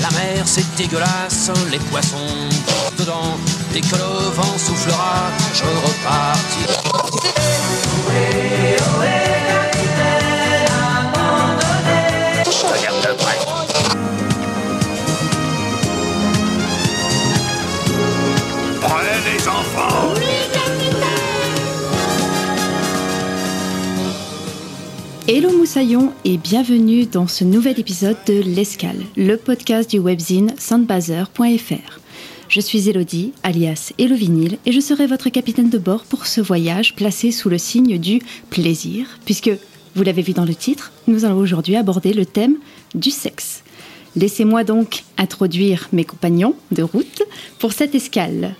La mer c'est dégueulasse, les poissons dedans. Dès que le vent soufflera, je repartirai. Hello Moussaillon et bienvenue dans ce nouvel épisode de L'Escale, le podcast du webzine soundbazer.fr. Je suis Elodie, alias Hello Vinyl, et je serai votre capitaine de bord pour ce voyage placé sous le signe du plaisir, puisque, vous l'avez vu dans le titre, nous allons aujourd'hui aborder le thème du sexe. Laissez-moi donc introduire mes compagnons de route pour cette escale.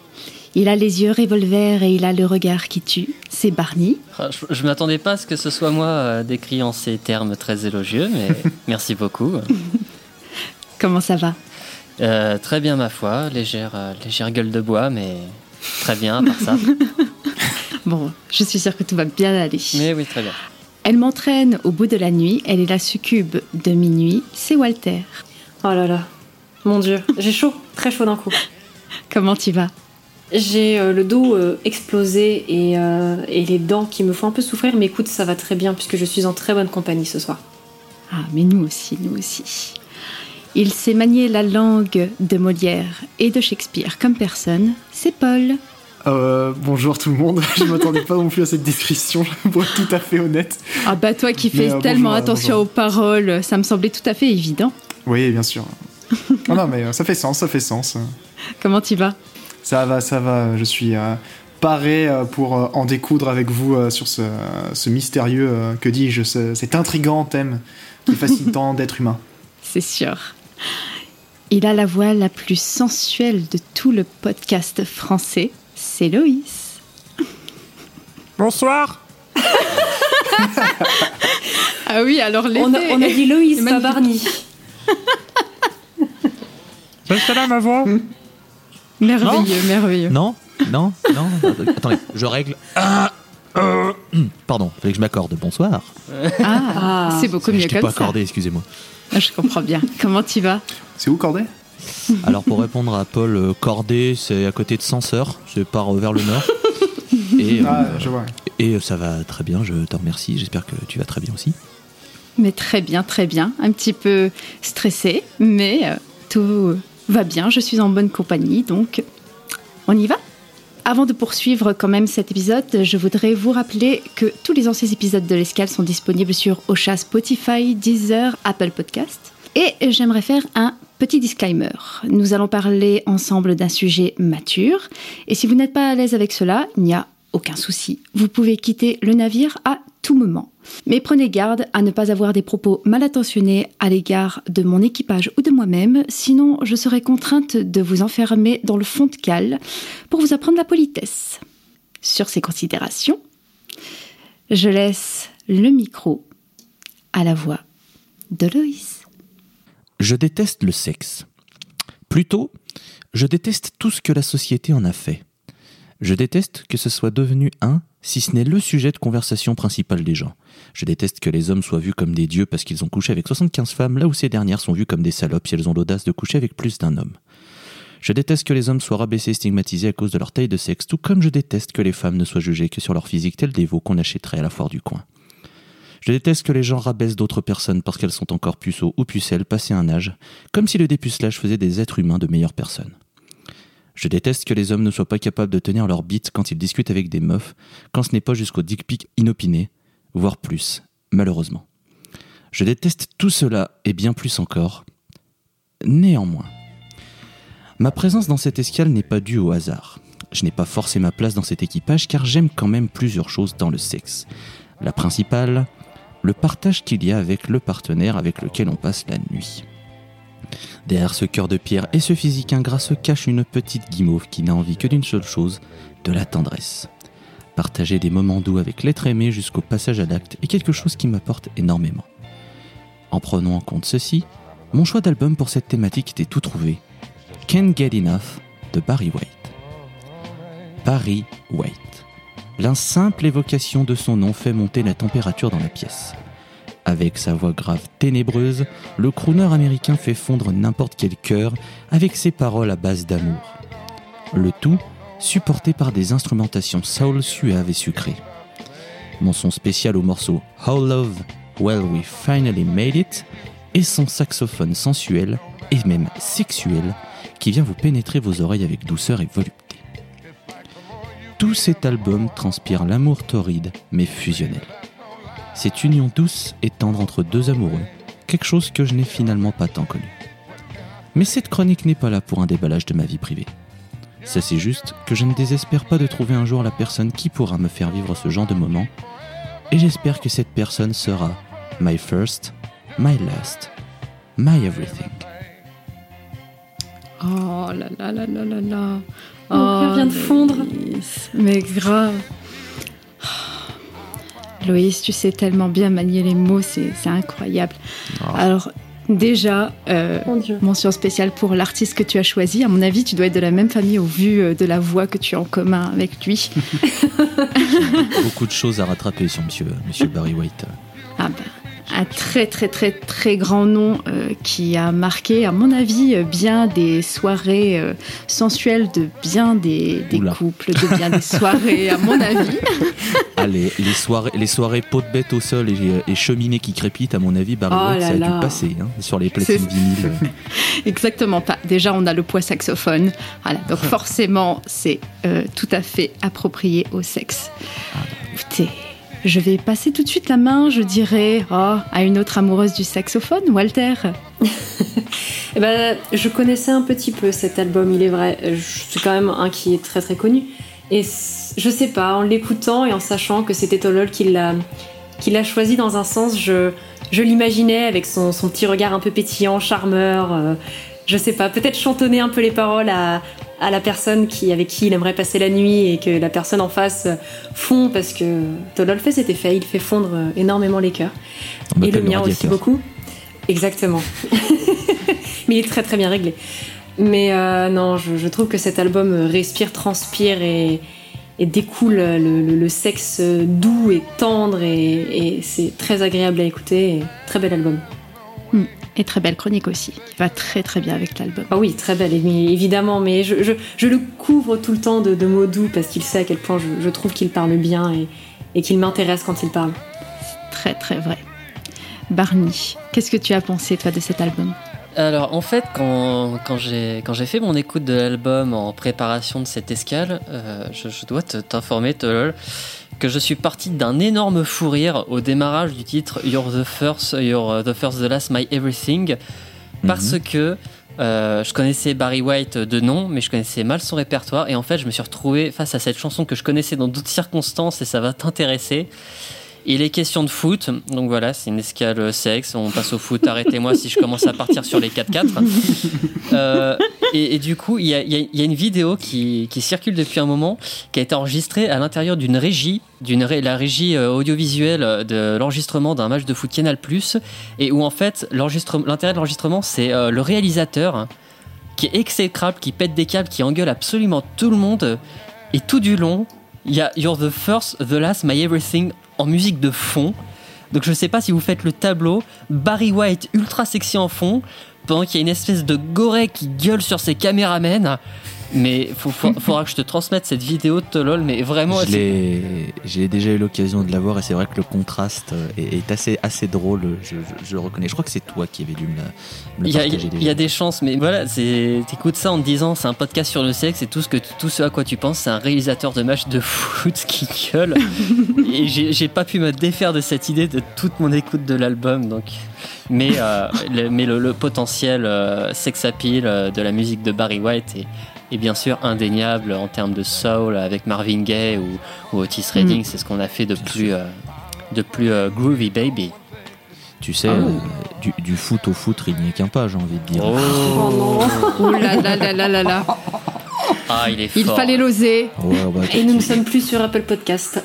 Il a les yeux revolver et il a le regard qui tue, c'est Barney. Ah, Je, je m'attendais pas à ce que ce soit moi euh, décrit en ces termes très élogieux, mais merci beaucoup. Comment ça va? Euh, très bien ma foi, légère, euh, légère gueule de bois, mais très bien à part ça. Bon, je suis sûre que tout va bien aller. Mais oui, très bien. Elle m'entraîne au bout de la nuit, elle est la succube de minuit, c'est Walter. Oh là là, mon dieu, j'ai chaud, très chaud d'un coup. Comment tu vas? J'ai euh, le dos euh, explosé et, euh, et les dents qui me font un peu souffrir, mais écoute, ça va très bien puisque je suis en très bonne compagnie ce soir. Ah, mais nous aussi, nous aussi. Il sait manier la langue de Molière et de Shakespeare comme personne, c'est Paul. Euh, bonjour tout le monde, je m'attendais pas non plus à cette description, pour être tout à fait honnête. Ah bah toi qui fais euh, tellement bonjour, attention bonjour. aux paroles, ça me semblait tout à fait évident. Oui, bien sûr. non, non, mais ça fait sens, ça fait sens. Comment tu vas? Ça va, ça va, je suis euh, paré euh, pour euh, en découdre avec vous euh, sur ce, ce mystérieux, euh, que dis-je, ce- cet intrigant thème qui fascine tant d'êtres humains. C'est sûr. Il a la voix la plus sensuelle de tout le podcast français, c'est Loïs. Bonsoir Ah oui, alors l'été... On a, on a dit Loïs, pas. Barney. C'est là ma voix Merveilleux, merveilleux. Non, non, non. Attendez, je règle. Ah, euh, hum, Pardon, fallait que je m'accorde. Bonsoir. Ah, Ah. c'est beaucoup je mieux t'ai comme pas ça. accordé, excusez-moi. Ah, Je comprends bien. Comment tu vas? C'est où, Corday? Alors pour répondre à Paul, euh, Cordé, c'est à côté de Sanseur, c'est par euh, vers le nord. Et, euh, Ah, je vois. et ça va très bien, je te remercie. J'espère que tu vas très bien aussi. Mais très bien, très bien. Un petit peu stressé, mais euh, tout va bien. Je suis en bonne compagnie, donc on y va avant de poursuivre quand même cet épisode, je voudrais vous rappeler que tous les anciens épisodes de l'Escale sont disponibles sur Ocha, Spotify, Deezer, Apple Podcast. Et j'aimerais faire un petit disclaimer. Nous allons parler ensemble d'un sujet mature. Et si vous n'êtes pas à l'aise avec cela, il n'y a aucun souci. Vous pouvez quitter le navire à tout moment. Mais prenez garde à ne pas avoir des propos mal intentionnés à l'égard de mon équipage ou de moi-même, sinon je serai contrainte de vous enfermer dans le fond de cale pour vous apprendre la politesse. Sur ces considérations, je laisse le micro à la voix de Loïs. Je déteste le sexe. Plutôt, je déteste tout ce que la société en a fait. Je déteste que ce soit devenu un, si ce n'est le sujet de conversation principal des gens. Je déteste que les hommes soient vus comme des dieux parce qu'ils ont couché avec 75 femmes, là où ces dernières sont vues comme des salopes si elles ont l'audace de coucher avec plus d'un homme. Je déteste que les hommes soient rabaissés et stigmatisés à cause de leur taille de sexe, tout comme je déteste que les femmes ne soient jugées que sur leur physique tel des veaux qu'on achèterait à la foire du coin. Je déteste que les gens rabaissent d'autres personnes parce qu'elles sont encore puceaux ou pucelles passé un âge, comme si le dépucelage faisait des êtres humains de meilleures personnes. Je déteste que les hommes ne soient pas capables de tenir leur bite quand ils discutent avec des meufs, quand ce n'est pas jusqu'au dick pic inopiné, voire plus, malheureusement. Je déteste tout cela et bien plus encore. Néanmoins, ma présence dans cette escale n'est pas due au hasard. Je n'ai pas forcé ma place dans cet équipage car j'aime quand même plusieurs choses dans le sexe. La principale, le partage qu'il y a avec le partenaire avec lequel on passe la nuit. Derrière ce cœur de pierre et ce physique ingrat se cache une petite guimauve qui n'a envie que d'une seule chose, de la tendresse. Partager des moments doux avec l'être aimé jusqu'au passage à l'acte est quelque chose qui m'apporte énormément. En prenant en compte ceci, mon choix d'album pour cette thématique était tout trouvé. Can't Get Enough de Barry White. Barry White. La simple évocation de son nom fait monter la température dans la pièce. Avec sa voix grave ténébreuse, le crooner américain fait fondre n'importe quel cœur avec ses paroles à base d'amour. Le tout supporté par des instrumentations soul suaves et sucrées. Mention spéciale au morceau How Love, Well We Finally Made It et son saxophone sensuel et même sexuel qui vient vous pénétrer vos oreilles avec douceur et volupté. Tout cet album transpire l'amour torride mais fusionnel. Cette union douce et tendre entre deux amoureux, quelque chose que je n'ai finalement pas tant connu. Mais cette chronique n'est pas là pour un déballage de ma vie privée. Ça c'est juste que je ne désespère pas de trouver un jour la personne qui pourra me faire vivre ce genre de moment, et j'espère que cette personne sera my first, my last, my everything. Oh là là là là là là. Mon cœur vient de fondre. Loïs, Mais grave. Loïs, tu sais tellement bien manier les mots, c'est incroyable. Alors, déjà, euh, Mon mention spéciale pour l'artiste que tu as choisi. À mon avis, tu dois être de la même famille au vu euh, de la voix que tu as en commun avec lui. Beaucoup de choses à rattraper sur monsieur, monsieur Barry White. Ah ben, un très très très très grand nom euh, qui a marqué, à mon avis, euh, bien des soirées euh, sensuelles de bien des, couples, de bien des soirées, à mon avis. Ah, les, les soirées, les soirées peau de bête au sol et, et cheminée qui crépitent, à mon avis, Barry Oh White, ça a là. dû passer hein, sur les platines vinyles. Exactement pas. Déjà, on a le poids saxophone. Voilà, donc forcément, c'est euh, tout à fait approprié au sexe. Écoutez, je vais passer tout de suite la main, je dirais, oh, à une autre amoureuse du saxophone, Walter. Eh ben, je connaissais un petit peu cet album, il est vrai. C'est quand même un qui est très très connu. Et je sais pas, en l'écoutant et en sachant que c'était Tolol qui l'a qui l'a choisi dans un sens, je, l'imaginais avec son, son petit regard un peu pétillant, charmeur. euh, je sais pas, peut-être chantonner un peu les paroles à, à la personne qui, avec qui il aimerait passer la nuit et que la personne en face fond parce que Tolol fait cet effet, il fait fondre énormément les cœurs. On Et le mien aussi radiateur. beaucoup. Exactement. Mais il est très très bien réglé. Mais euh, non, je, je trouve que cet album respire, transpire et, et découle le, le- le sexe doux et tendre et, et c'est très agréable à écouter. et très bel album. Et très belle chronique aussi, qui va très très bien avec l'album. Ah oui, très belle, évi- évidemment, mais je, je- je le couvre tout le temps de, de mots doux parce qu'il sait à quel point je, je trouve qu'il parle bien et, et qu'il m'intéresse quand il parle. Très très vrai. Barney, qu'est-ce que tu as pensé toi de cet album? Alors en fait, quand, quand j'ai quand j'ai fait mon écoute de l'album en préparation de cette escale, euh, je, je dois te- t'informer, Tolol, que je suis parti d'un énorme fou rire au démarrage du titre You're the first, You're the first, the last, my everything, parce que euh, je connaissais Barry White de nom, mais je connaissais mal son répertoire, et en fait, je me suis retrouvé face à cette chanson que je connaissais dans d'autres circonstances, et ça va t'intéresser. Il est question de foot, donc voilà, c'est une escale euh, sexe, on passe au foot, arrêtez-moi si je commence à partir sur les 4-4. Euh, et, et du coup, il y a, y y une vidéo qui, qui circule depuis un moment, qui a été enregistrée à l'intérieur d'une régie, d'une ré- la régie euh, audiovisuelle de l'enregistrement d'un match de foot Canal+, et où en fait, l'intérêt de l'enregistrement, c'est euh, le réalisateur qui est exécrable, qui pète des câbles, qui engueule absolument tout le monde, et tout du long, il y a You're the first, the last, my everything en musique de fond. Donc je sais pas si vous faites le tableau, Barry White ultra sexy en fond, pendant qu'il y a une espèce de goré qui gueule sur ses caméramens. Mais faut, faut- faudra que je te transmette cette vidéo de Tolol, mais vraiment, J'ai déjà eu l'occasion de la voir et c'est vrai que le contraste euh, est, est assez, assez drôle, je, je- reconnais. Je crois que c'est toi qui avais dû me, la- me le il partager il y a des chances, mais voilà, c'est t'écoutes ça en te disant c'est un podcast sur le sexe et tout ce que tout ce à quoi tu penses, c'est un réalisateur de match de foot qui gueule. et j'ai j'ai pas pu me défaire de cette idée de toute mon écoute de l'album, donc. Mais euh, le, mais le, le potentiel euh, sex appeal euh, de la musique de Barry White est, est bien sûr indéniable en termes de soul avec Marvin Gaye ou, ou Otis Redding, c'est ce qu'on a fait de plus euh, de plus euh, groovy baby. Tu sais, Ah euh, du, du foot au foot, il n'y est qu'un pas, j'ai envie de dire. Oh non Oh là là là là là là Ah, il est fort. Il fallait l'oser. Ouais, ouais, Et nous ne sommes plus sur Apple Podcast.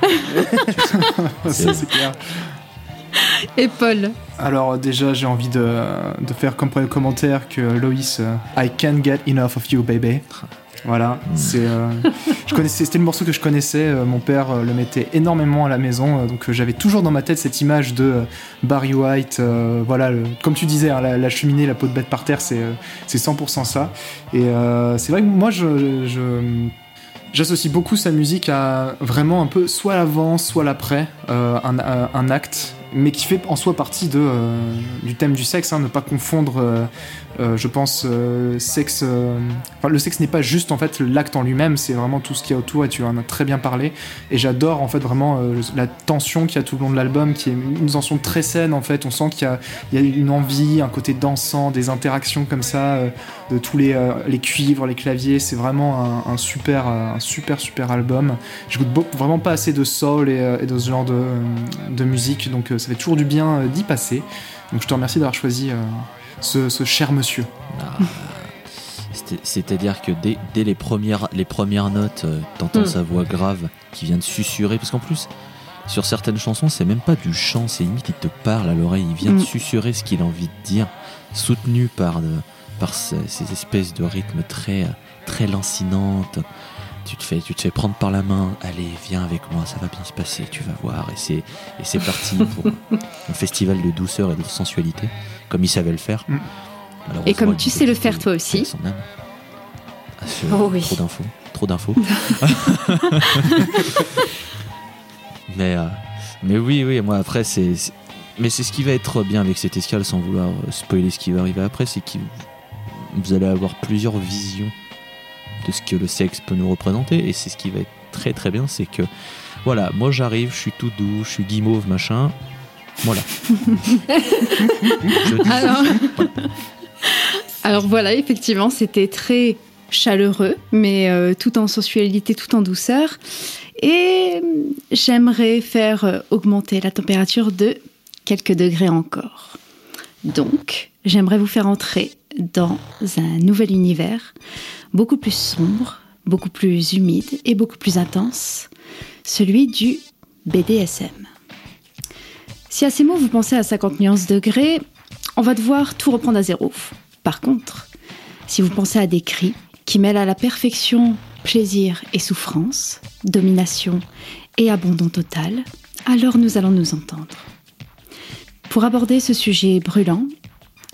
Ça, c'est clair. Et Paul Alors déjà, j'ai envie de, de faire comme premier commentaire que Loïs, euh, I can't get enough of you, baby. Voilà, c'est. euh, je connaissais, c'était le morceau que je connaissais. euh, mon père le mettait énormément à la maison, donc j'avais toujours dans ma tête cette image de Barry White. euh, voilà, le- comme tu disais, hein, la, la cheminée, la peau de bête par terre, c'est c'est 100% ça. Et euh, c'est vrai que moi, je, je- J'associe beaucoup sa musique à vraiment un peu soit l'avant, soit l'après, euh, un acte, mais qui fait en soi partie euh, du thème du sexe, hein, ne pas confondre, euh, je pense, euh, sexe. euh, le sexe n'est pas juste en fait l'acte en lui-même, c'est vraiment tout ce qu'il y a autour, et tu en as très bien parlé. Et j'adore en fait vraiment euh, la tension qu'il y a tout le long de l'album, qui est une tension très saine en fait. On sent qu'il y a, une envie, un côté dansant, des interactions comme ça. de tous les, cuivres, les claviers. C'est vraiment un, super, un super, super album. J'écoute vraiment pas assez de soul et, de ce genre de, de musique, donc ça fait toujours du bien d'y passer. Donc je te remercie d'avoir choisi ce, ce cher monsieur. Ah, C'est-à-dire que dès, dès les, premières, les premières notes, euh, t'entends Mm. sa voix grave qui vient de susurrer. Parce qu'en plus, sur certaines chansons, c'est même pas du chant, c'est limite il te parle à l'oreille, il vient de Mm. susurrer ce qu'il a envie de dire, soutenu par, de- par ces, ces espèces de rythmes très, euh, très lancinantes. Tu te, fais, tu te fais prendre par la main, allez, viens avec moi, ça va bien se passer, tu vas voir. Et c'est, et c'est parti pour un festival de douceur et de sensualité, comme il savait le faire. Mm. Et comme tu sais le faire toi aussi. avec son âme. Ah, ce- Oh oui. Trop d'infos, trop d'infos. mais, euh, mais oui, oui, moi après, c'est. c'est- Mais c'est ce qui va être bien avec cette escale, sans vouloir euh, spoiler ce qui va arriver après, c'est que vous allez avoir plusieurs visions de ce que le sexe peut nous représenter, et c'est ce qui va être très très bien, c'est que voilà, moi j'arrive, je suis tout doux, je suis guimauve, machin. Voilà. Alors, alors voilà, effectivement, c'était très chaleureux, mais euh, tout en sensualité, tout en douceur. Et j'aimerais faire euh, augmenter la température de quelques degrés encore. Donc, j'aimerais vous faire entrer dans un nouvel univers, beaucoup plus sombre, beaucoup plus humide et beaucoup plus intense, celui du BDSM. Si à ces mots vous pensez à 50 nuances degrés, on va devoir tout reprendre à zéro. Par contre, si vous pensez à des cris qui mêlent à la perfection plaisir et souffrance, domination et abandon total, alors nous allons nous entendre. Pour aborder ce sujet brûlant,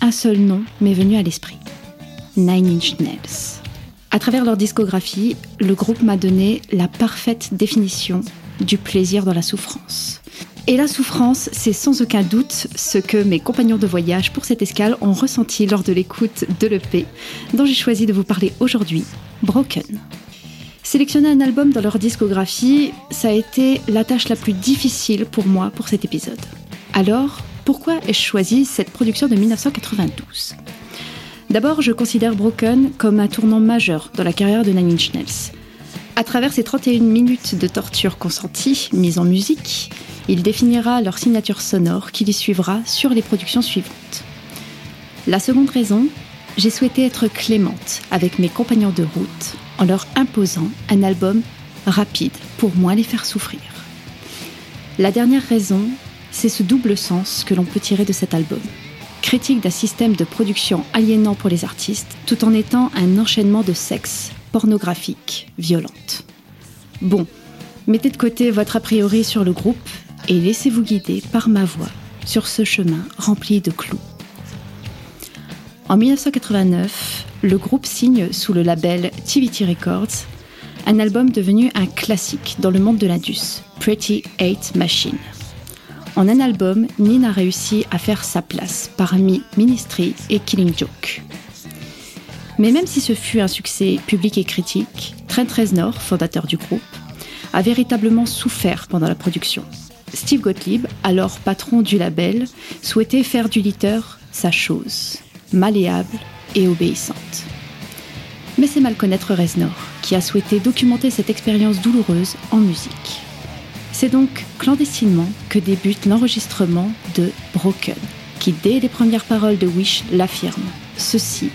un seul nom m'est venu à l'esprit. Nine Inch Nails. À travers leur discographie, le groupe m'a donné la parfaite définition du plaisir dans la souffrance. Et la souffrance, c'est sans aucun doute ce que mes compagnons de voyage pour cette escale ont ressenti lors de l'écoute de l'EP, dont j'ai choisi de vous parler aujourd'hui, Broken. Sélectionner un album dans leur discographie, ça a été la tâche la plus difficile pour moi pour cet épisode. Alors, pourquoi ai-je choisi cette production de 1992 D'abord, je considère Broken comme un tournant majeur dans la carrière de Nine Inch Nails. À travers ces 31 minutes de torture consentie, mises en musique, il définira leur signature sonore qui les suivra sur les productions suivantes. La seconde raison, j'ai souhaité être clémente avec mes compagnons de route en leur imposant un album rapide pour moins les faire souffrir. La dernière raison, c'est ce double sens que l'on peut tirer de cet album. Critique d'un système de production aliénant pour les artistes, tout en étant un enchaînement de sexe pornographique violente. Bon, mettez de côté votre a priori sur le groupe et laissez-vous guider par ma voix sur ce chemin rempli de clous. En 1989, le groupe signe sous le label TVT Records un album devenu un classique dans le monde de l'indus, Pretty Hate Machine. En un album, Nin a réussi à faire sa place parmi Ministry et Killing Joke. Mais même si ce fut un succès public et critique, Trent Reznor, fondateur du groupe, a véritablement souffert pendant la production. Steve Gottlieb, alors patron du label, souhaitait faire du leader sa chose, malléable et obéissante. Mais c'est mal connaître Reznor, qui a souhaité documenter cette expérience douloureuse en musique. C'est donc clandestinement que débute l'enregistrement de Broken, qui dès les premières paroles de Wish l'affirme. Ceci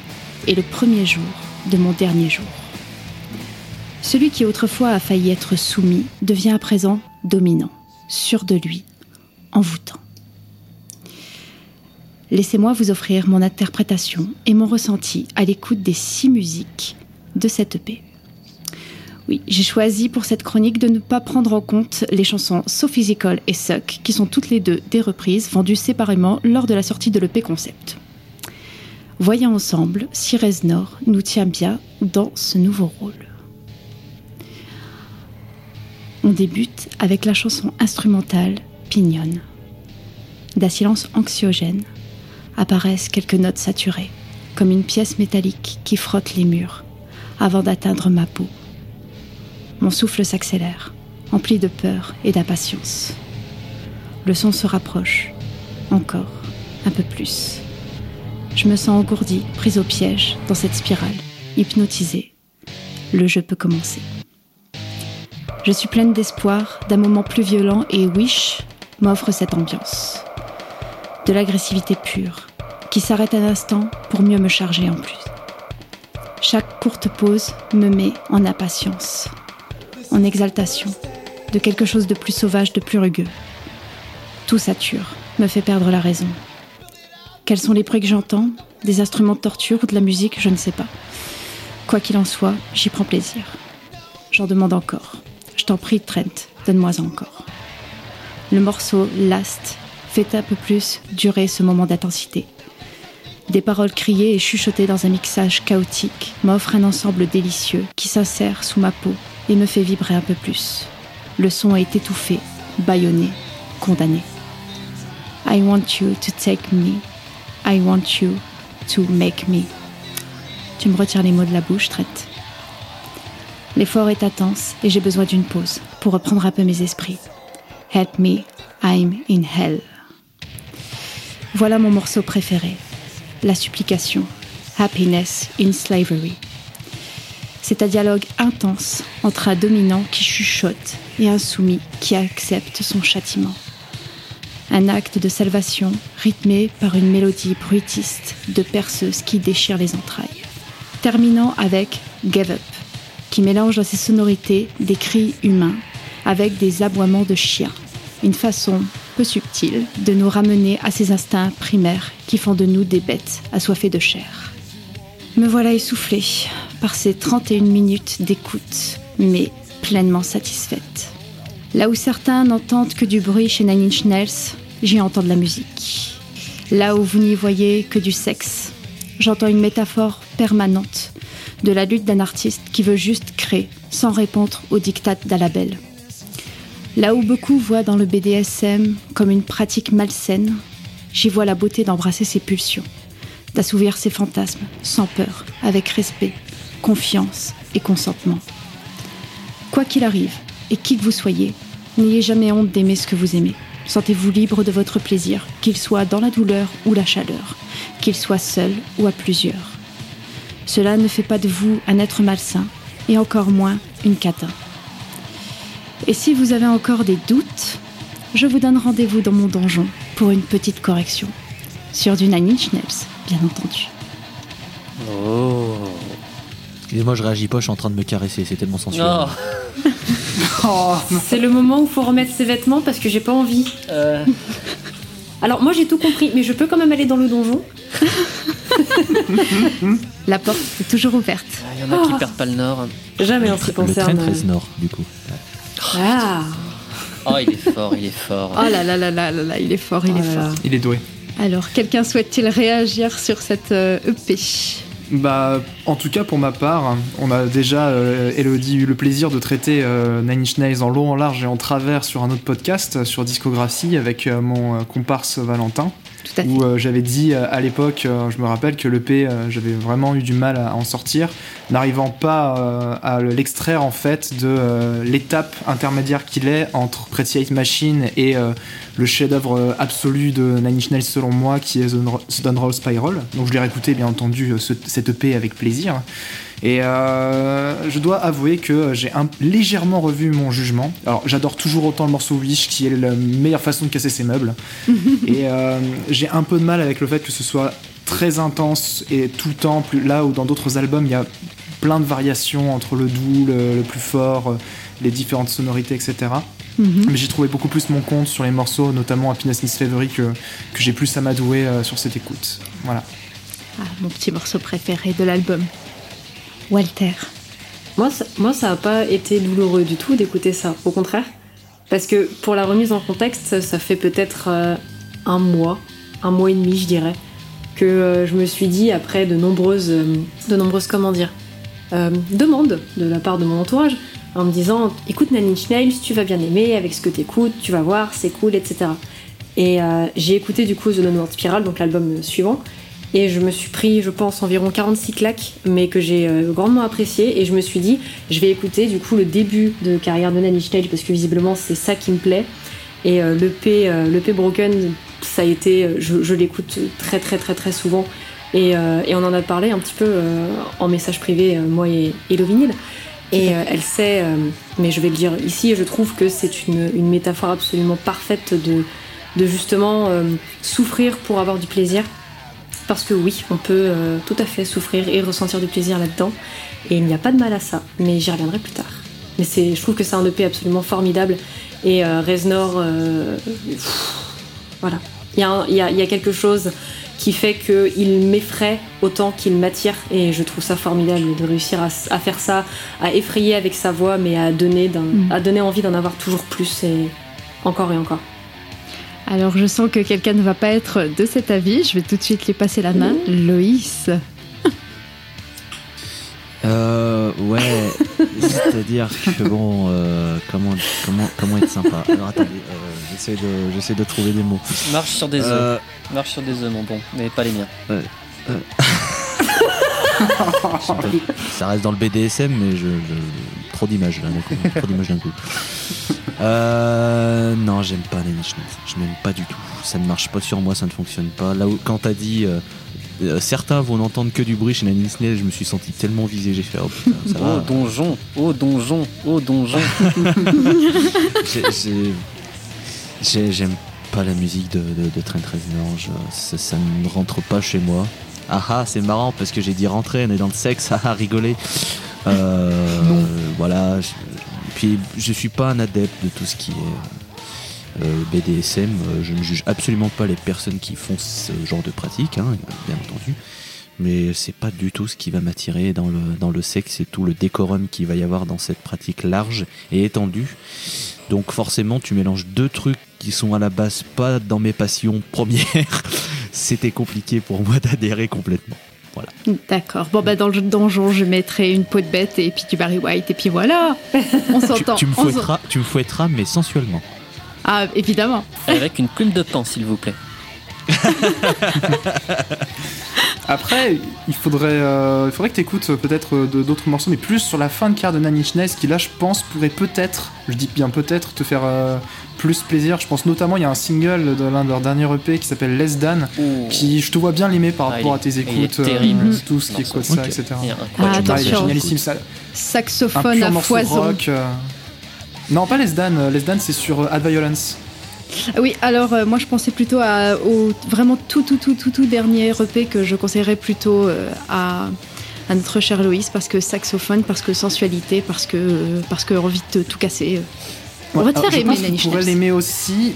est le premier jour de mon dernier jour. Celui qui autrefois a failli être soumis devient à présent dominant, sûr de lui, envoûtant. Laissez-moi vous offrir mon interprétation et mon ressenti à l'écoute des six musiques de cette EP. Oui, j'ai choisi pour cette chronique de ne pas prendre en compte les chansons So Physical et Suck, qui sont toutes les deux des reprises vendues séparément lors de la sortie de l'EP Concept. Voyons ensemble si Reznor nous tient bien dans ce nouveau rôle. On débute avec la chanson instrumentale Pignon. D'un silence anxiogène apparaissent quelques notes saturées, comme une pièce métallique qui frotte les murs avant d'atteindre ma peau. Mon souffle s'accélère, empli de peur et d'impatience. Le son se rapproche, encore, un peu plus. Je me sens engourdie, prise au piège, dans cette spirale, hypnotisée. Le jeu peut commencer. Je suis pleine d'espoir d'un moment plus violent et Wish m'offre cette ambiance. De l'agressivité pure, qui s'arrête un instant pour mieux me charger en plus. Chaque courte pause me met en impatience, en exaltation, de quelque chose de plus sauvage, de plus rugueux. Tout sature, me fait perdre la raison. Quels sont les bruits que j'entends? Des instruments de torture ou de la musique? Je ne sais pas. Quoi qu'il en soit, j'y prends plaisir. J'en demande encore. Je t'en prie, Trent, donne-moi encore. Le morceau Last fait un peu plus durer ce moment d'intensité. Des paroles criées et chuchotées dans un mixage chaotique m'offrent un ensemble délicieux qui s'insère sous ma peau et me fait vibrer un peu plus. Le son est étouffé, bâillonné, condamné. I want you to take me. I want you to make me. Tu me retires les mots de la bouche, traite. L'effort est intense et j'ai besoin d'une pause pour reprendre un peu mes esprits. Help me, I'm in hell. Voilà mon morceau préféré, la supplication, Happiness in Slavery. C'est un dialogue intense entre un dominant qui chuchote et un soumis qui accepte son châtiment. Un acte de salvation rythmé par une mélodie bruitiste de perceuse qui déchire les entrailles. Terminant avec Give Up, qui mélange dans ses sonorités des cris humains avec des aboiements de chiens. Une façon peu subtile de nous ramener à ces instincts primaires qui font de nous des bêtes assoiffées de chair. Me voilà essoufflée par ces 31 minutes d'écoute, mais pleinement satisfaite. Là où certains n'entendent que du bruit chez Nine Inch j'y entends de la musique. Là où vous n'y voyez que du sexe, j'entends une métaphore permanente de la lutte d'un artiste qui veut juste créer sans répondre aux dictats d'un label. Là où beaucoup voient dans le BDSM comme une pratique malsaine, j'y vois la beauté d'embrasser ses pulsions, d'assouvir ses fantasmes sans peur, avec respect, confiance et consentement. Quoi qu'il arrive, et qui que vous soyez, n'ayez jamais honte d'aimer ce que vous aimez. Sentez-vous libre de votre plaisir, qu'il soit dans la douleur ou la chaleur, qu'il soit seul ou à plusieurs. Cela ne fait pas de vous un être malsain, et encore moins une cata. Et si vous avez encore des doutes, je vous donne rendez-vous dans mon donjon pour une petite correction. Sur du Nine Inch bien entendu. Oh. Excusez-moi, je réagis pas, je suis en train de me caresser, c'est tellement sensuel. Oh, C'est le moment où faut remettre ses vêtements parce que j'ai pas envie. Euh, Alors moi j'ai tout compris, mais je peux quand même aller dans le donjon. La porte est toujours ouverte. Il y en a qui Oh. perdent pas le nord. Jamais en ce qui le train concerne. très nord, du coup. Ah. Oh, il est fort, il est fort. Oh là là là là là là, il est fort, il est Oh là fort. là. il est doué. Alors, quelqu'un souhaite-t-il réagir sur cette euh, EP Bah, en tout cas, pour ma part, on a déjà, euh, Elodie, eu le plaisir de traiter euh, en long, en large et en travers sur un autre podcast, sur discographie, avec euh, mon euh, comparse Valentin, Tout à où euh, j'avais dit euh, à l'époque, euh, je me rappelle que l'EP, j'avais vraiment eu du mal à en sortir, n'arrivant pas à l'extraire en fait de l'étape intermédiaire qu'il est entre Pretty Hate Machine et le chef-d'œuvre absolu de Nine Inch Nails selon moi, qui est The Downroll Spiral. Donc je l'ai réécouté bien entendu ce- cette EP avec plaisir. Et euh, je dois avouer que j'ai légèrement revu mon jugement. Alors j'adore toujours autant le morceau Wish qui est la meilleure façon de casser ses meubles. et euh, j'ai un peu de mal avec le fait que ce soit très intense et tout le temps, plus là où dans d'autres albums il y a plein de variations entre le doux, le, le plus fort, euh, les différentes sonorités, etc. Mhm. Mais j'ai trouvé beaucoup plus mon compte sur les morceaux, notamment Happiness in Slavery, que, que j'ai plus amadoué euh, sur cette écoute. Voilà. Ah, mon petit morceau préféré de l'album. Walter. Moi, ça, moi, ça a pas été douloureux du tout d'écouter ça. Au contraire. Parce que pour la remise en contexte, ça fait peut-être euh, un mois, un mois et demi, je dirais, que euh, je me suis dit, après de nombreuses, euh, demandes de la part de mon entourage, en me disant, écoute Inch Nails, tu vas bien aimer avec ce que t'écoutes, tu vas voir, c'est cool, etc. Et j'ai écouté du coup The Downward Spiral, donc l'album suivant, et je me suis pris, je pense, environ 46 claques, mais que j'ai euh, grandement apprécié. Et je me suis dit, je vais écouter du coup le début de carrière de Nails parce que visiblement c'est ça qui me plaît. Et euh, le P, euh, le P Broken, ça a été, je, je l'écoute très très très très souvent. Et, euh, et on en a parlé un petit peu en message privé, moi et, et le vinyle. Et elle sait, mais je vais le dire ici, je trouve que c'est une, une métaphore absolument parfaite de, de justement souffrir pour avoir du plaisir. Parce que oui, on peut euh, tout à fait souffrir et ressentir du plaisir là-dedans. Et il n'y a pas de mal à ça, mais j'y reviendrai plus tard. Mais c'est, je trouve que c'est un EP absolument formidable. Et euh, Reznor, euh, pff, voilà. Il y, a un- il y a- il y a quelque chose qui fait qu'il m'effraie autant qu'il m'attire. Et je trouve ça formidable de réussir à, faire ça, à effrayer avec sa voix, mais à donner, Mm. à donner envie d'en avoir toujours plus et encore et encore. Alors je sens que quelqu'un ne va pas être de cet avis. Je vais tout de suite lui passer la main. Loïs. Euh, ouais, c'est-à-dire que bon, euh, comment, comment, comment être sympa Alors attendez, euh, j'essaie de, j'essaie de trouver des mots. Marche sur des œufs. Euh, Marche sur des œufs, mon bon, mais pas les miens. ça reste dans le BDSM, mais je, je- trop d'images là, d'un coup, trop d'images d'un coup. Euh, non, j'aime pas les Nails. Je m'aime pas du tout. Ça ne marche pas sur moi, ça ne fonctionne pas. Là où, quand t'as dit, euh, euh, certains vont n'entendre que du bruit chez Nine Inch Nails, je me suis senti tellement visé. J'ai fait, oh putain, ça Oh va. donjon, oh donjon, oh donjon. J'ai- j'ai- j'ai- J'aime pas la musique de, de, Reznor, je- ça, ça ne rentre pas chez moi. Ah ah, c'est marrant parce que j'ai dit rentrer, on est dans le sexe, ah ah, rigoler. Euh, Voilà. je- puis je suis pas un adepte de tout ce qui est euh, BDSM. euh, Je ne juge absolument pas les personnes qui font ce genre de pratique, hein, bien entendu. Mais c'est pas du tout ce qui va m'attirer dans le, dans le sexe et tout le décorum qu'il va y avoir dans cette pratique large et étendue. Donc forcément, tu mélanges deux trucs qui sont à la base pas dans mes passions premières. C'était compliqué pour moi d'adhérer complètement. Voilà. D'accord. Bon, bah, dans le donjon, je mettrai une peau de bête et puis du Barry White. Et puis voilà. On Tu, s'entend. tu me fouetteras, tu me fouetteras, mais sensuellement. Ah, évidemment. Avec une plume de pain, s'il vous plaît. Après, il faudrait, euh, il faudrait que tu écoutes peut-être euh, d'autres morceaux, mais plus sur la fin de carrière de Nine Inch Nails, qui là, je pense, pourrait peut-être, je dis bien peut-être, te faire euh, plus plaisir. Je pense notamment, il y a un single de l'un de leurs derniers EP qui s'appelle Less Than, qui je te vois bien l'aimer par Ah, rapport à tes est- il est écoutes, euh, terrible, tout ce qui est quoi ça, etc. Ah, Ah, il est attention. génialissime, ça. Un Saxophone pur à foison. rock. euh. Non, pas Les Dan. euh, Les Dan, c'est sur euh, Ad Violence. Ah Oui, alors euh, moi je pensais plutôt à, au vraiment tout, tout, tout, tout, tout dernier EP que je conseillerais plutôt euh, à, à notre cher Loïs parce que saxophone, parce que sensualité, parce que, euh, parce que envie de tout casser. euh. On va te faire je aimer, Nanny pourrais Schnapps. l'aimer aussi.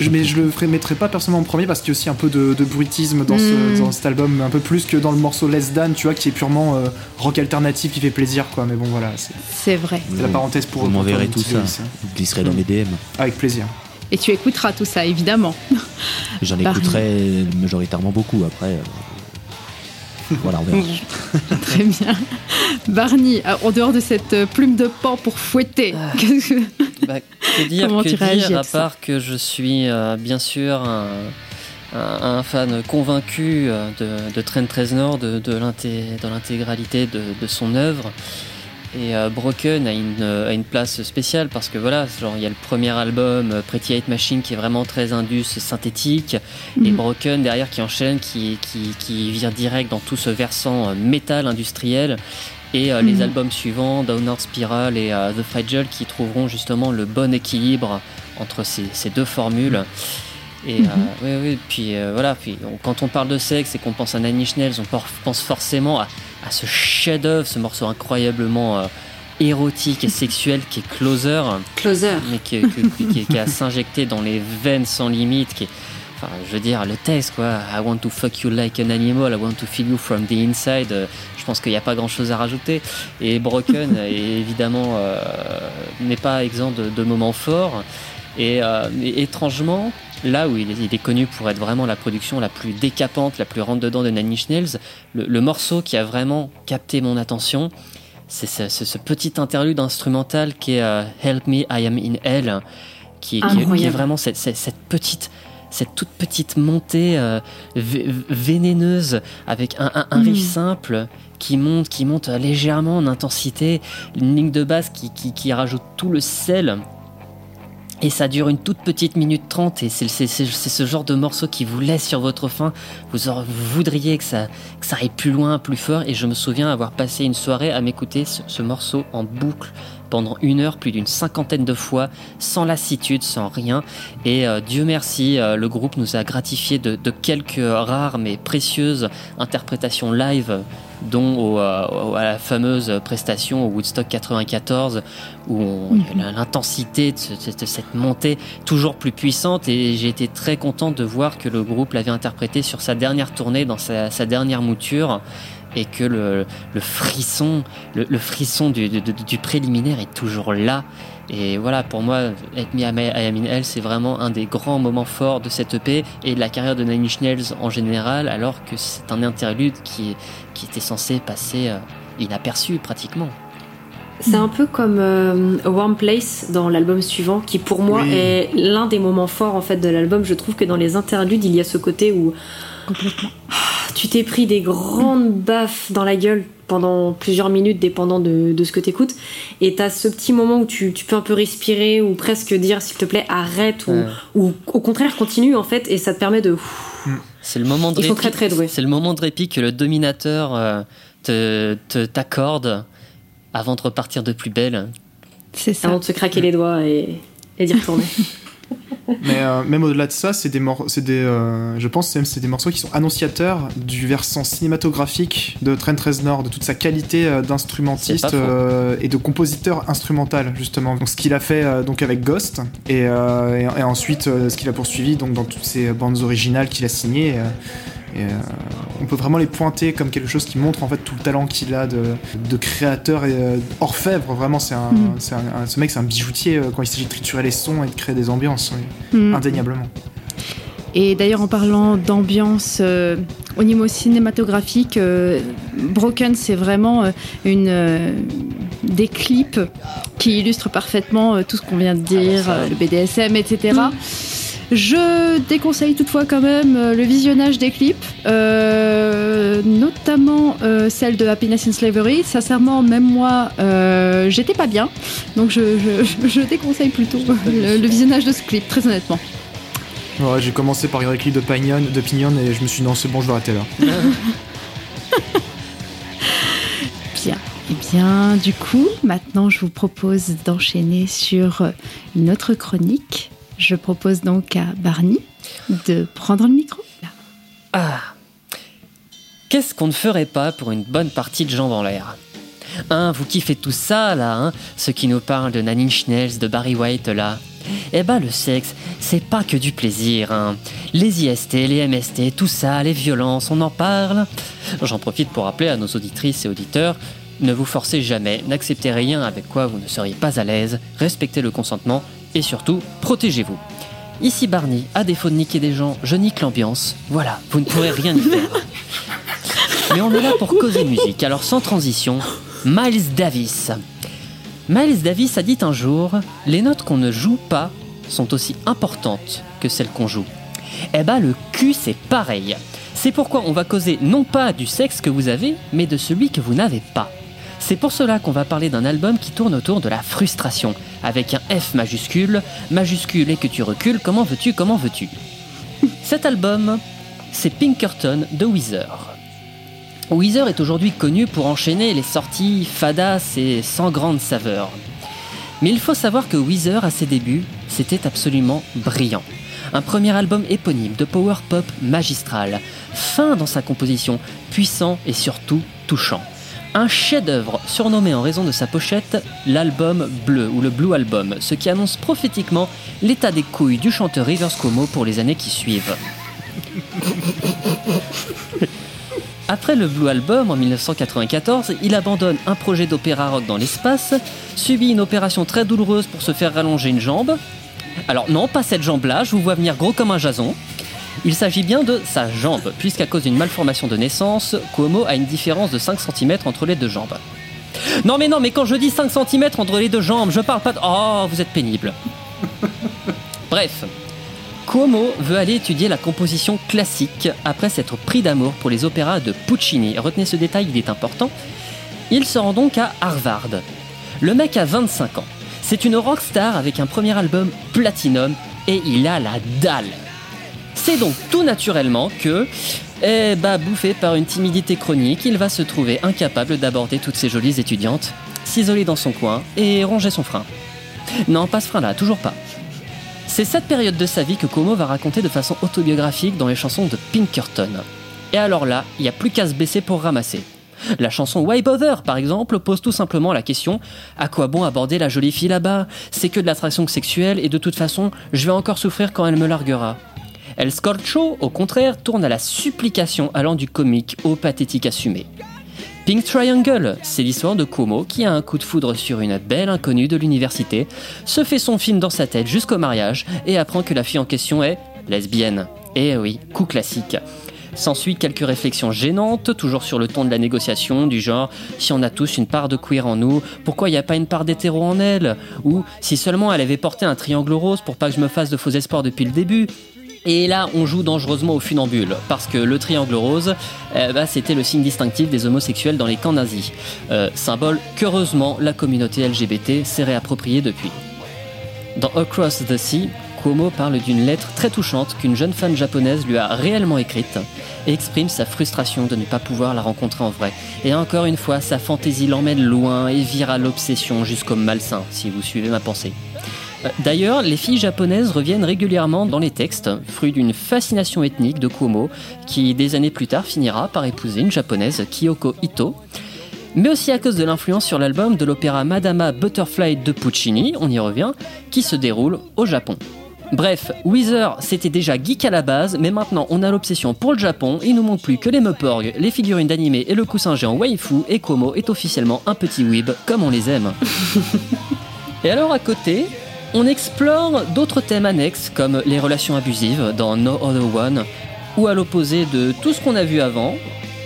Je- Mais je le ferai- mettrai pas personnellement en premier parce qu'il y a aussi un peu de, de bruitisme dans, ce- Mm. dans cet album, un peu plus que dans le morceau Less Than, tu vois, qui est purement euh, rock alternatif qui fait plaisir, quoi. Mais bon, voilà, c'est C'est vrai. c'est la parenthèse pour Vous m'enverrez tout ça. Vous glisserez dans mes DM. Avec plaisir. Et tu écouteras tout ça, évidemment. J'en Barney. écouterai majoritairement beaucoup après. euh, Voilà, on verra. Très bien. Barney, en dehors de cette euh, plume de pan pour fouetter, qu'est-ce que- Bah, que dire, Comment que tu réagis dire à part que je suis euh, bien sûr un, un- un fan convaincu de, de Trent Reznor, de, de l'inté- de l'intégralité de, de son œuvre. Et euh, Broken a une, euh, a une place spéciale parce que voilà, genre il y a le premier album euh, Pretty Hate Machine qui est vraiment très indus, synthétique, et Mhm. Broken derrière qui enchaîne, qui, qui, qui vire direct dans tout ce versant euh, métal industriel. Et euh, les Mhm. albums suivants, Downward Spiral et euh, The Fragile, qui trouveront justement le bon équilibre entre ces, ces deux formules. Et Mhm. euh, oui, oui, puis euh, voilà, puis on- quand on parle de sexe et qu'on pense à Nine Inch Nails, on pense forcément à, à ce chef-d'œuvre, ce morceau incroyablement euh, érotique et sexuel qui est Closer Closer. mais qui, qui, qui- qui est à s'injecter dans les veines sans limite, qui est, enfin, je veux dire, le texte, quoi. I want to fuck you like an animal, I want to feel you from the inside. euh, je pense qu'il n'y a pas grand chose à rajouter. Et Broken, est évidemment, euh, n'est pas exempt de, de moments forts. Et, euh, et étrangement, là où il est, il est connu pour être vraiment la production la plus décapante, la plus rentre-dedans de Nine Inch Nails, le, le morceau qui a vraiment capté mon attention, c'est ce, ce- ce petit interlude instrumental qui est euh, Help Me, I Am in Hell, qui, qui est- qui est Incroyable. vraiment cette, cette- cette petite cette toute petite montée euh, vé- vénéneuse avec un, un- un riff simple qui monte, qui monte légèrement en intensité, une ligne de basse qui, qui, qui rajoute tout le sel. Et ça dure une toute petite minute trente et c'est ce genre de morceau qui vous laisse sur votre faim. Vous, voudriez que ça, que ça aille plus loin, plus fort. Et je me souviens avoir passé une soirée à m'écouter ce, ce morceau en boucle pendant une heure, plus d'une cinquantaine de fois, sans lassitude, sans rien. Et euh, Dieu merci, euh, le groupe nous a gratifié de, de quelques rares mais précieuses interprétations live, dont au, euh, à la fameuse prestation au Woodstock 94, où on- a l'intensité de, ce- de cette montée toujours plus puissante. Et j'ai été très content de voir que le groupe l'avait interprété sur sa dernière tournée, dans sa, sa dernière mouture. Et que le, le frisson, le, le frisson du, du- du- du préliminaire est toujours là. Et voilà, pour moi, Let Me I Hell, c'est vraiment un des grands moments forts de cette EP et de la carrière de Nine Inch Nails en général, alors que c'est un interlude qui, qui était censé passer euh, inaperçu pratiquement. C'est un peu comme euh, A Warm Place dans l'album suivant, qui pour moi Oui. est l'un des moments forts en fait de l'album. Je trouve que dans les interludes, il y a ce côté où Complètement. tu t'es pris des grandes baffes dans la gueule pendant plusieurs minutes, dépendant de, de ce que t'écoutes. Et t'as ce petit moment où tu, tu peux un peu respirer ou presque dire s'il te plaît arrête ou, Ouais. ou au contraire continue en fait et ça te permet de. C'est le moment de Ils sont répit. très, très doués. C'est le moment de répit que le dominateur euh, te te- t'accorde avant de repartir de plus belle. C'est ça. avant de se craquer les doigts et, et d'y retourner. Mais euh, même au-delà de ça, c'est des, c'est des euh, je pense même c'est des morceaux qui sont annonciateurs du versant cinématographique de Trent Reznor, de toute sa qualité euh, d'instrumentiste euh, et de compositeur instrumental justement. Donc ce qu'il a fait donc avec Ghost et, et, et ensuite ce qu'il a poursuivi donc dans toutes ses bandes originales qu'il a signées. Et, euh, on peut vraiment les pointer comme quelque chose qui montre en fait tout le talent qu'il a de, de créateur et euh, orfèvre. Vraiment, c'est un, Mm. c'est un- un- ce mec, c'est un bijoutier euh, quand il s'agit de triturer les sons et de créer des ambiances, oui. Mm. indéniablement. Et d'ailleurs, en parlant d'ambiance euh, au niveau cinématographique, euh, Broken, c'est vraiment euh, une, euh, des clips qui illustrent parfaitement euh, tout ce qu'on vient de dire, ça. euh, le BDSM, etc. Je déconseille toutefois quand même euh, le visionnage des clips, euh, notamment euh, celle de Happiness in Slavery. Sincèrement, même moi, euh, j'étais pas bien, donc je, je- je déconseille plutôt le, le visionnage de ce clip, très honnêtement. Ouais, j'ai commencé par regarder le clip de Pignon, de Pignon et je me suis dit non, c'est bon, je vais arrêter là. Bien. Eh bien, du coup, maintenant, je vous propose d'enchaîner sur une autre chronique. Je propose donc à Barney de prendre le micro. Ah Qu'est-ce qu'on ne ferait pas pour une bonne partie de jambes en l'air? Hein, vous kiffez tout ça là, hein Ceux qui nous parlent de Nanine Schnells, de Barry White là. Eh ben le sexe, c'est pas que du plaisir, hein. Les IST, les MST, tout ça, les violences, on en parle. J'en profite pour rappeler à nos auditrices et auditeurs, ne vous forcez jamais, n'acceptez rien avec quoi vous ne seriez pas à l'aise, respectez le consentement et surtout, protégez-vous. Ici Barney, à défaut de niquer des gens, je nique l'ambiance. Voilà, vous ne pourrez rien y faire. Mais on est là pour causer musique, alors sans transition, Miles Davis. Miles Davis a dit un jour Les notes qu'on ne joue pas sont aussi importantes que celles qu'on joue. Eh ben, le cul, c'est pareil. C'est pourquoi on va causer non pas du sexe que vous avez, mais de celui que vous n'avez pas. C'est pour cela qu'on va parler d'un album qui tourne autour de la frustration, avec un F majuscule, majuscule et que tu recules, comment veux-tu, comment veux-tu? Cet album, c'est Pinkerton de Weezer. Weezer est aujourd'hui connu pour enchaîner les sorties fadas et sans grande saveur. Mais il faut savoir que Weezer, à ses débuts, c'était absolument brillant. Un premier album éponyme de power pop magistral, fin dans sa composition, puissant et surtout touchant. Un chef-d'œuvre surnommé en raison de sa pochette l'album bleu ou le Blue Album, ce qui annonce prophétiquement l'état des couilles du chanteur Rivers Cuomo pour les années qui suivent. Après le Blue Album en 1994, il abandonne un projet d'opéra rock dans l'espace, subit une opération très douloureuse pour se faire rallonger une jambe. Alors non, pas cette jambe-là, je vous vois venir gros comme un jason. Il s'agit bien de sa jambe, puisqu'à cause d'une malformation de naissance, Cuomo a une différence de 5 cm entre les deux jambes. Non mais non, mais quand je dis 5 cm entre les deux jambes, je parle pas de... Oh, vous êtes pénible. Bref, Cuomo veut aller étudier la composition classique après s'être pris d'amour pour les opéras de Puccini. Retenez ce détail, il est important. Il se rend donc à Harvard. Le mec a 25 ans. C'est une rockstar avec un premier album Platinum et il a la dalle. C'est donc tout naturellement que, eh bah, bouffé par une timidité chronique, il va se trouver incapable d'aborder toutes ces jolies étudiantes, s'isoler dans son coin et ronger son frein. Non, pas ce frein-là, toujours pas. C'est cette période de sa vie que Como va raconter de façon autobiographique dans les chansons de Pinkerton. Et alors là, il n'y a plus qu'à se baisser pour ramasser. La chanson Why Bother, par exemple, pose tout simplement la question à quoi bon aborder la jolie fille là-bas? C'est que de l'attraction sexuelle et de toute façon, je vais encore souffrir quand elle me larguera. El Scorcho, au contraire, tourne à la supplication allant du comique au pathétique assumé. Pink Triangle, c'est l'histoire de Kumo qui a un coup de foudre sur une belle inconnue de l'université, se fait son film dans sa tête jusqu'au mariage et apprend que la fille en question est lesbienne. Eh oui, coup classique. S'ensuit quelques réflexions gênantes, toujours sur le ton de la négociation, du genre si on a tous une part de queer en nous, pourquoi il n'y a pas une part d'hétéro en elle? Ou si seulement elle avait porté un triangle rose pour pas que je me fasse de faux espoirs depuis le début et là, on joue dangereusement au funambule, parce que le triangle rose, eh ben, c'était le signe distinctif des homosexuels dans les camps nazis. Euh, symbole qu'heureusement la communauté LGBT s'est réappropriée depuis. Dans Across the Sea, Cuomo parle d'une lettre très touchante qu'une jeune femme japonaise lui a réellement écrite et exprime sa frustration de ne pas pouvoir la rencontrer en vrai. Et encore une fois, sa fantaisie l'emmène loin et vire à l'obsession jusqu'au malsain, si vous suivez ma pensée. D'ailleurs, les filles japonaises reviennent régulièrement dans les textes, fruit d'une fascination ethnique de Kuomo, qui des années plus tard finira par épouser une japonaise, Kyoko Ito. Mais aussi à cause de l'influence sur l'album de l'opéra Madama Butterfly de Puccini, on y revient, qui se déroule au Japon. Bref, Weezer c'était déjà geek à la base, mais maintenant on a l'obsession pour le Japon, il nous manque plus que les Meuporg, les figurines d'animé et le coussin géant waifu, et Kuomo est officiellement un petit weeb comme on les aime. et alors à côté, on explore d'autres thèmes annexes comme les relations abusives dans No Other One, ou à l'opposé de tout ce qu'on a vu avant,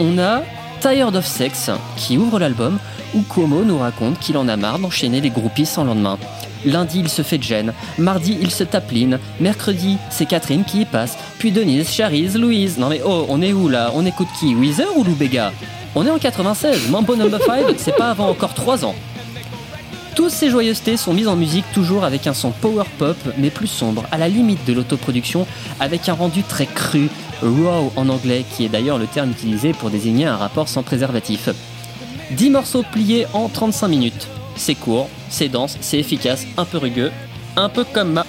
on a Tired of Sex qui ouvre l'album où Cuomo nous raconte qu'il en a marre d'enchaîner les groupies sans lendemain. Lundi, il se fait Jen, mardi, il se tape Lynn, mercredi, c'est Catherine qui y passe, puis Denise, Charise, Louise. Non mais oh, on est où là? On écoute qui? Weezer ou Lou Bega On est en 96, Mambo Number 5, c'est pas avant encore 3 ans. Toutes ces joyeusetés sont mises en musique toujours avec un son power pop mais plus sombre, à la limite de l'autoproduction, avec un rendu très cru, raw en anglais, qui est d'ailleurs le terme utilisé pour désigner un rapport sans préservatif. 10 morceaux pliés en 35 minutes. C'est court, c'est dense, c'est efficace, un peu rugueux, un peu comme ma...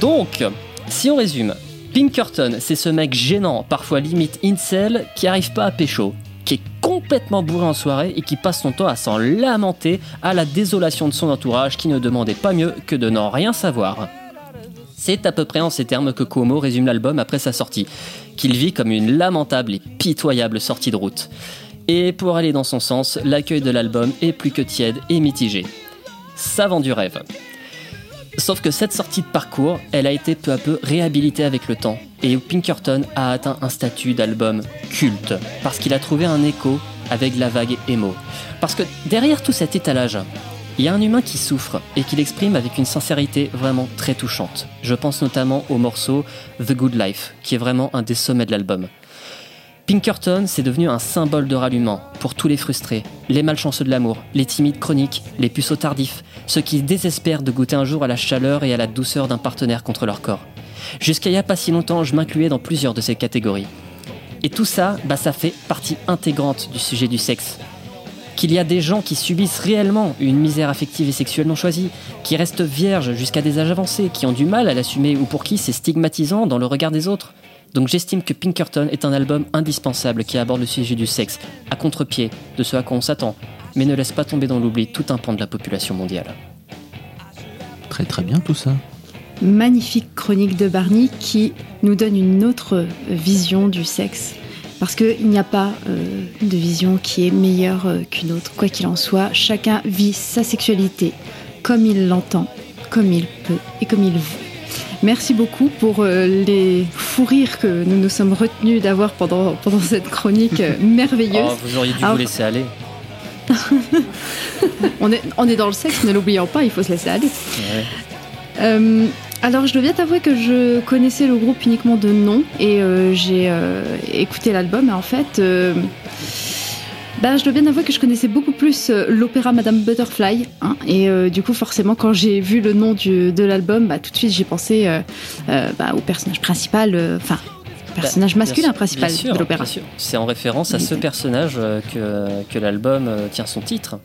Donc, si on résume, Pinkerton, c'est ce mec gênant, parfois limite incel, qui arrive pas à pécho, complètement bourré en soirée et qui passe son temps à s'en lamenter à la désolation de son entourage qui ne demandait pas mieux que de n'en rien savoir. C'est à peu près en ces termes que Cuomo résume l'album après sa sortie, qu'il vit comme une lamentable et pitoyable sortie de route. Et pour aller dans son sens, l'accueil de l'album est plus que tiède et mitigé. Ça vend du rêve. Sauf que cette sortie de parcours, elle a été peu à peu réhabilitée avec le temps, et Pinkerton a atteint un statut d'album culte, parce qu'il a trouvé un écho avec la vague emo. Parce que derrière tout cet étalage, il y a un humain qui souffre et qui l'exprime avec une sincérité vraiment très touchante. Je pense notamment au morceau The Good Life, qui est vraiment un des sommets de l'album. Pinkerton, c'est devenu un symbole de rallument pour tous les frustrés, les malchanceux de l'amour, les timides chroniques, les puceaux tardifs, ceux qui désespèrent de goûter un jour à la chaleur et à la douceur d'un partenaire contre leur corps. Jusqu'à il n'y a pas si longtemps, je m'incluais dans plusieurs de ces catégories. Et tout ça, bah, ça fait partie intégrante du sujet du sexe. Qu'il y a des gens qui subissent réellement une misère affective et sexuelle non choisie, qui restent vierges jusqu'à des âges avancés, qui ont du mal à l'assumer ou pour qui c'est stigmatisant dans le regard des autres. Donc j'estime que Pinkerton est un album indispensable qui aborde le sujet du sexe, à contre-pied de ce à quoi on s'attend, mais ne laisse pas tomber dans l'oubli tout un pan de la population mondiale. Très très bien tout ça. magnifique chronique de Barney qui nous donne une autre vision du sexe. Parce qu'il n'y a pas euh, de vision qui est meilleure euh, qu'une autre. Quoi qu'il en soit, chacun vit sa sexualité comme il l'entend, comme il peut et comme il veut. Merci beaucoup pour euh, les fous rires que nous nous sommes retenus d'avoir pendant, pendant cette chronique euh, merveilleuse. Oh, vous auriez dû Alors- vous laisser aller. On, est, on est dans le sexe, ne l'oublions pas, il faut se laisser aller. Ouais. Euh, alors, je dois bien t'avouer que je connaissais le groupe uniquement de nom et euh, j'ai euh, écouté l'album. Et en fait, bah, je dois bien avouer que je connaissais beaucoup plus euh, l'opéra Madame Butterfly. hein. et euh, du coup, forcément, quand j'ai vu le nom du- de l'album, bah, tout de suite, j'ai pensé euh, euh, bah, au personnage principal, enfin, personnage Bah, masculin bien sûr, principal bien sûr, de l'opéra. C'est en référence à ce personnage que, que l'album tient son titre,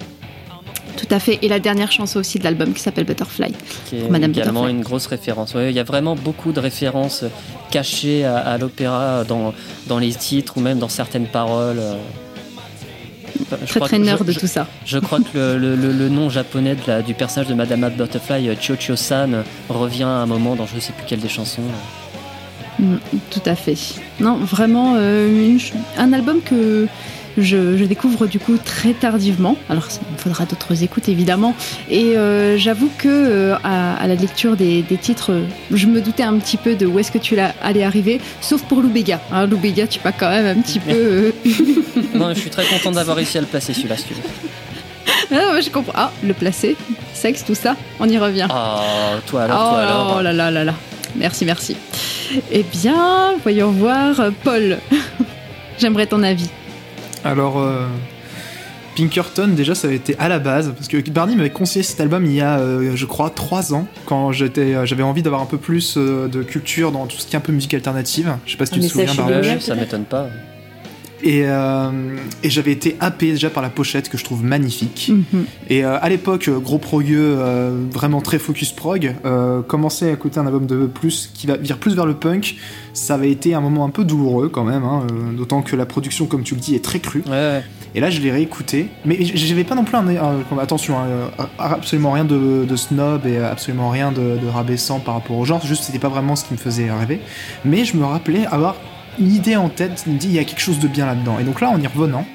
Tout à fait. Et la dernière chanson aussi de l'album qui s'appelle Butterfly. qui est Madame également Butterfly. une grosse référence. Ouais, il y a vraiment beaucoup de références cachées à, à l'opéra dans, dans les titres ou même dans certaines paroles. Je Très crois très nerd de tout ça. Je crois que le, le- le- le nom japonais de la- du personnage de Madame Butterfly, euh, Chocho-san, euh, revient à un moment dans je sais plus quelle des chansons. Mm, Tout à fait. Non, vraiment, euh, une un album que je, je découvre du coup très tardivement. Alors, ça me faudra d'autres écoutes évidemment. Et euh, j'avoue que euh, à, à la lecture des, des titres, euh, je me doutais un petit peu de où est-ce que tu allais arriver, sauf pour Lou Béga. Hein, Lou Béga, tu m'as quand même un petit peu. non, je suis très content d'avoir réussi à le placer celui-là, si tu veux. ah, je comprends. Ah, le placer, sexe, tout ça, on y revient. Ah, toi alors, oh, toi alors. oh là là là là. Merci, merci. Eh bien, voyons voir. Paul, j'aimerais ton avis. Alors, euh, Pinkerton, déjà, ça avait été à la base, parce que Barney m'avait conseillé cet album il y a, euh, je crois, 3 ans, quand j'étais, euh, j'avais envie d'avoir un peu plus euh, de culture dans tout ce qui est un peu musique alternative. Je sais pas si Ah, tu te ça, souviens, Barney. ça m'étonne pas. Et, euh, et j'avais été happé déjà par la pochette que je trouve magnifique. Mhm. Et euh, à l'époque, euh, gros progueux, vraiment très focus prog, commencer à écouter un album de plus qui va vire plus vers le punk, ça avait été un moment un peu douloureux quand même, hein, d'autant que la production, comme tu le dis, est très crue. Ouais, ouais. Et là, je l'ai réécouté, mais j'avais pas non plus un, attention, hein, absolument rien de, de snob et absolument rien de, de rabaissant par rapport au genre. Juste, c'était pas vraiment ce qui me faisait rêver. Mais je me rappelais avoir une idée en tête, me dit il y a quelque chose de bien là-dedans. Et donc là, en y revenant,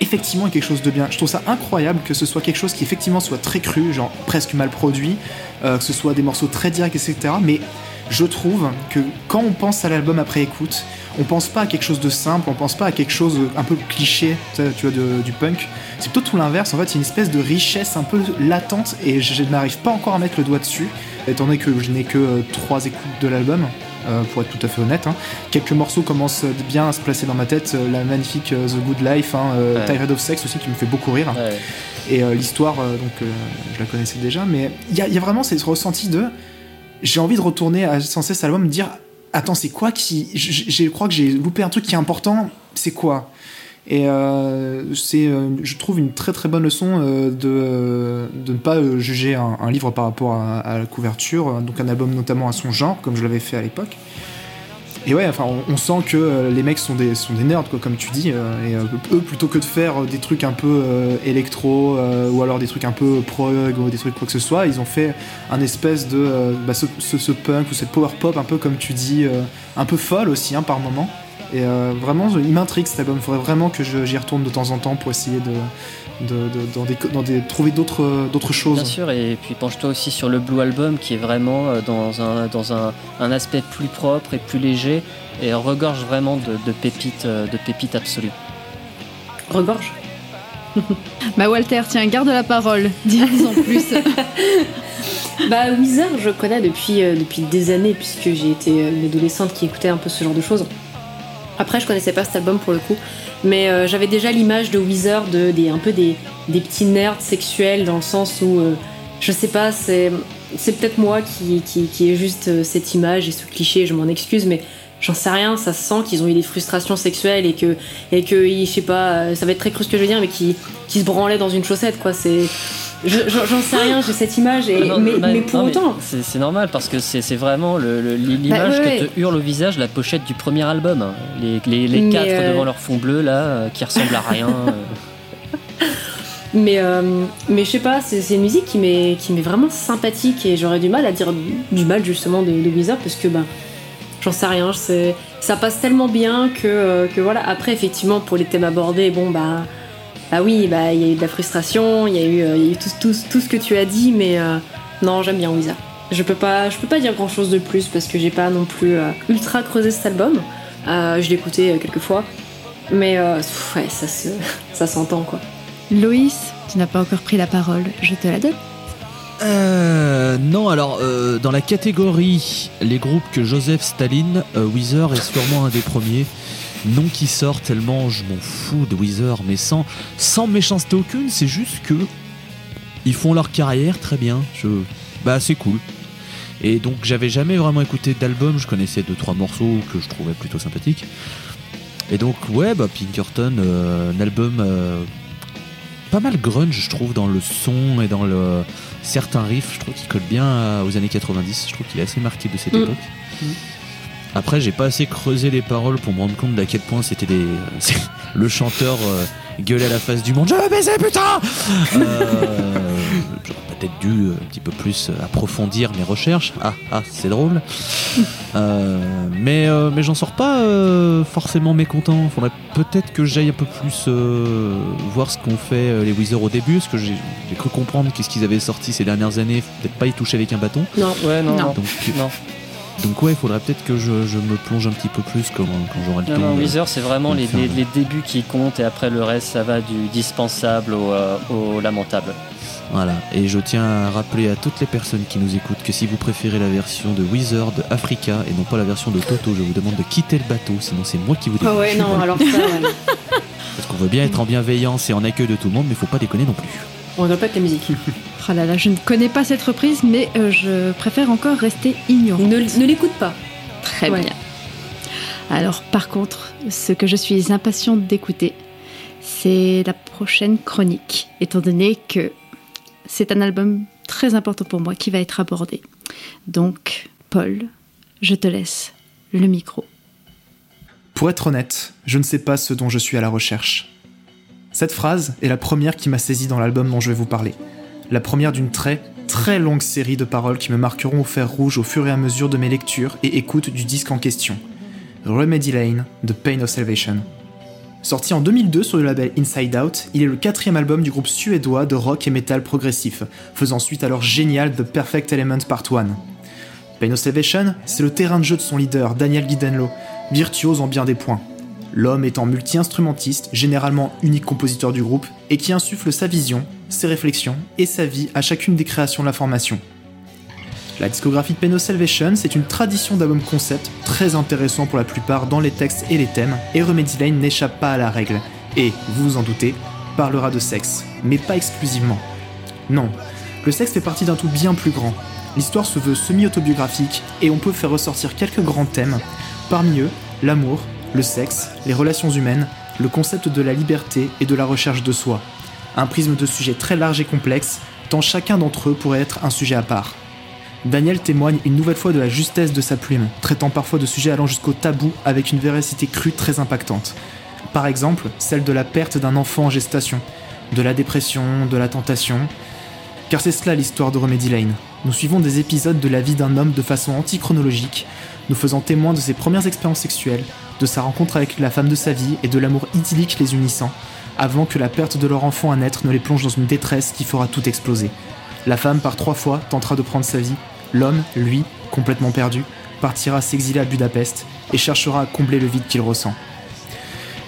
effectivement, il y a quelque chose de bien. Je trouve ça incroyable que ce soit quelque chose qui effectivement soit très cru, genre presque mal produit, euh, que ce soit des morceaux très directs, etc. Mais je trouve que quand on pense à l'album après écoute, on pense pas à quelque chose de simple, on pense pas à quelque chose un peu cliché, tu vois, du punk. C'est plutôt tout l'inverse. En fait, il y a une espèce de richesse un peu latente et je n'arrive pas encore à mettre le doigt dessus, étant donné que je n'ai que euh, trois écoutes de l'album. Euh, pour être tout à fait honnête, hein. quelques morceaux commencent bien à se placer dans ma tête. euh, La magnifique euh, The Good Life, hein, Ouais. Tired of Sex aussi qui me fait beaucoup rire. Ouais. Et l'histoire, donc je la connaissais déjà, mais il y, a- il y a vraiment ce ressenti de j'ai envie de retourner à sans cesse à l'album, me dire attends, c'est quoi qui. Je crois que j'ai loupé un truc qui est important, c'est quoi? Et euh, c'est, euh, je trouve, une très très bonne leçon euh, de, de ne pas juger un, livre par rapport à, la couverture, donc un album notamment à son genre, comme je l'avais fait à l'époque. Et ouais, enfin, on, sent que les mecs sont des, sont des nerds, quoi, comme tu dis. et eux, plutôt que de faire des trucs un peu électro ou alors des trucs un peu prog ou des trucs quoi que ce soit, ils ont fait un espèce de bah, ce, ce- punk ou cette power pop un peu comme tu dis, un peu folle aussi hein, par moment. Et euh, vraiment, il m'intrigue cet album. Il faudrait vraiment que je- j'y retourne de temps en temps pour essayer de, de, de- dans des, dans des- trouver d'autres d'autres choses. Bien sûr, et puis penche-toi aussi sur le Blue Album qui est vraiment euh, dans un, dans un, un aspect plus propre et plus léger et regorge vraiment de, de pépites, euh, de pépites absolues. Regorge. Bah Walter, tiens, garde la parole. Dis-nous en plus. Bah Weezer, je connais depuis, euh, depuis des années puisque j'ai été une adolescente qui écoutait un peu ce genre de choses. Après, je connaissais pas cet album pour le coup, mais euh, j'avais déjà l'image de Weezer de un peu des, petits nerds sexuels dans le sens où euh, je sais pas, c'est peut-être moi qui, ai juste euh, cette image et ce cliché, je m'en excuse, mais j'en sais rien, ça se sent qu'ils ont eu des frustrations sexuelles et que, et que je sais pas, ça va être très cru ce que je veux dire, mais qui, se branlaient dans une chaussette, quoi. C'est J'en sais rien, j'ai cette image, et, Ah non, mais, bah, mais pour non, autant. c'est normal parce que c'est vraiment l'image Bah, ouais, que te hurle au visage la pochette du premier album. hein. Les, les, les quatre euh, devant leur fond bleu là, euh, qui ressemblent à rien. euh. Mais, mais je sais pas, c'est une musique qui m'est vraiment sympathique et j'aurais du mal à dire du mal justement de, de Weezer parce que ben j'en sais rien, ça passe tellement bien que, que voilà. Après effectivement pour les thèmes abordés, bon bah bah oui, bah il y a eu de la frustration, il y a eu, euh, il y a eu tout, tout, tout ce que tu as dit, mais euh, non j'aime bien Weezer. Je peux pas, je peux pas dire grand chose de plus parce que j'ai pas non plus euh, ultra creusé cet album. Euh, je l'ai écouté euh, quelques fois, mais euh, pff, ouais ça se, ça s'entend quoi. Loïs, tu n'as pas encore pris la parole, je te la donne. Euh, non, alors euh, dans la catégorie les groupes que Joseph Staline, euh, Weezer est sûrement un des premiers. Non qui sort tellement je m'en fous de Weezer, mais sans, sans méchanceté aucune, c'est juste que ils font leur carrière très bien. Je, bah c'est cool. Et donc j'avais jamais vraiment écouté d'album, je connaissais deux trois morceaux que je trouvais plutôt sympathiques. Et donc ouais, bah Pinkerton, euh, un album euh, pas mal grunge je trouve dans le son et dans le certains riffs, je trouve qu'il colle bien à- aux années 90. Je trouve qu'il est assez marqué de cette Mm. époque. Après, j'ai pas assez creusé les paroles pour me rendre compte d'à quel point c'était des. Le chanteur euh, gueulait à la face du monde Je veux baiser, putain Euh, J'aurais peut-être dû euh, un petit peu plus approfondir mes recherches. Ah, ah, c'est drôle. Euh, mais euh, mais j'en sors pas euh, forcément mécontent. Faudrait peut-être que j'aille un peu plus euh, voir ce qu'ont fait les Weezer au début, parce que j'ai cru comprendre qu'est-ce qu'ils avaient sorti ces dernières années. Faut Peut-être pas y toucher avec un bâton. Non, Ouais, non, Non. non. Donc, Non. Donc ouais, il faudrait peut-être que je, je me plonge un petit peu plus quand, quand j'aurai le Non, temps. non, c'est vraiment les, Enfin, les- les débuts qui comptent et après le reste, ça va du dispensable au, euh, au lamentable. Voilà. Et je tiens à rappeler à toutes les personnes qui nous écoutent que si vous préférez la version de Weezer de Africa et non pas la version de Toto, je vous demande de quitter le bateau, sinon c'est moi qui vous Ah débouche. ouais, non, alors ça. Parce qu'on veut bien être en bienveillance et en accueil de tout le monde, mais faut pas déconner non plus. On rigole pas avec la musique. Oh là là, je ne connais pas cette reprise, mais euh, je préfère encore rester ignorant. Ne, ne l'écoute pas. Très Ouais. bien. Alors, par contre, ce que je suis impatiente d'écouter, c'est la prochaine chronique, étant donné que c'est un album très important pour moi qui va être abordé. Donc, Paul, je te laisse le micro. Pour être honnête, je ne sais pas ce dont je suis à la recherche. Cette phrase est la première qui m'a saisi dans l'album dont je vais vous parler. La première d'une très, très longue série de paroles qui me marqueront au fer rouge au fur et à mesure de mes lectures et écoutes du disque en question. Remedy Lane de Pain of Salvation. Sorti en 2002 sur le label Inside Out, il est le quatrième album du groupe suédois de rock et metal progressif, faisant suite à leur génial The Perfect Element Part 1. Pain of Salvation, c'est le terrain de jeu de son leader, Daniel Guidenlo, virtuose en bien des points. L'homme étant multi-instrumentiste, généralement unique compositeur du groupe, et qui insuffle sa vision, ses réflexions et sa vie à chacune des créations de la formation. La discographie de Pain of Salvation, c'est une tradition d'album concept très intéressant pour la plupart dans les textes et les thèmes, et Remedy Lane n'échappe pas à la règle, et, vous vous en doutez, parlera de sexe, mais pas exclusivement. Non, le sexe fait partie d'un tout bien plus grand. L'histoire se veut semi-autobiographique, et on peut faire ressortir quelques grands thèmes, parmi eux l'amour, le sexe, les relations humaines, le concept de la liberté et de la recherche de soi. Un prisme de sujets très large et complexe, tant chacun d'entre eux pourrait être un sujet à part. Daniel témoigne une nouvelle fois de la justesse de sa plume, traitant parfois de sujets allant jusqu'au tabou avec une véracité crue très impactante. Par exemple, celle de la perte d'un enfant en gestation, de la dépression, de la tentation. Car c'est cela l'histoire de Remedy Lane. Nous suivons des épisodes de la vie d'un homme de façon antichronologique, nous faisant témoin de ses premières expériences sexuelles, de sa rencontre avec la femme de sa vie et de l'amour idyllique les unissant, avant que la perte de leur enfant à naître ne les plonge dans une détresse qui fera tout exploser. La femme, par trois fois, tentera de prendre sa vie. L'homme, lui, complètement perdu, partira s'exiler à Budapest et cherchera à combler le vide qu'il ressent.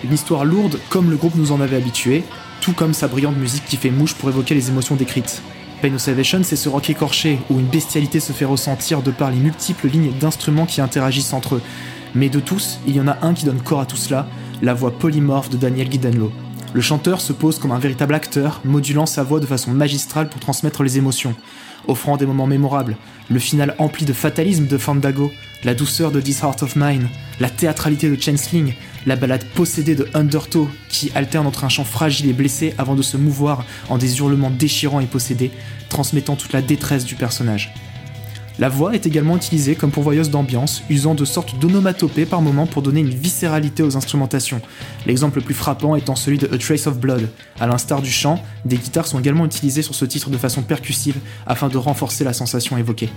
Une histoire lourde comme le groupe nous en avait habitués, tout comme sa brillante musique qui fait mouche pour évoquer les émotions décrites. Pain of Salvation, c'est ce rock écorché où une bestialité se fait ressentir de par les multiples lignes d'instruments qui interagissent entre eux. Mais de tous, il y en a un qui donne corps à tout cela, la voix polymorphe de Daniel Guidenlo. Le chanteur se pose comme un véritable acteur, modulant sa voix de façon magistrale pour transmettre les émotions, offrant des moments mémorables, le final empli de fatalisme de Fandago, la douceur de This Heart of Mine, la théâtralité de Chainsling, la balade possédée de Undertow qui alterne entre un chant fragile et blessé avant de se mouvoir en des hurlements déchirants et possédés, transmettant toute la détresse du personnage. La voix est également utilisée comme pourvoyeuse d'ambiance, usant de sortes d'onomatopées par moment pour donner une viscéralité aux instrumentations. L'exemple le plus frappant étant celui de A Trace of Blood. À l'instar du chant, des guitares sont également utilisées sur ce titre de façon percussive afin de renforcer la sensation évoquée.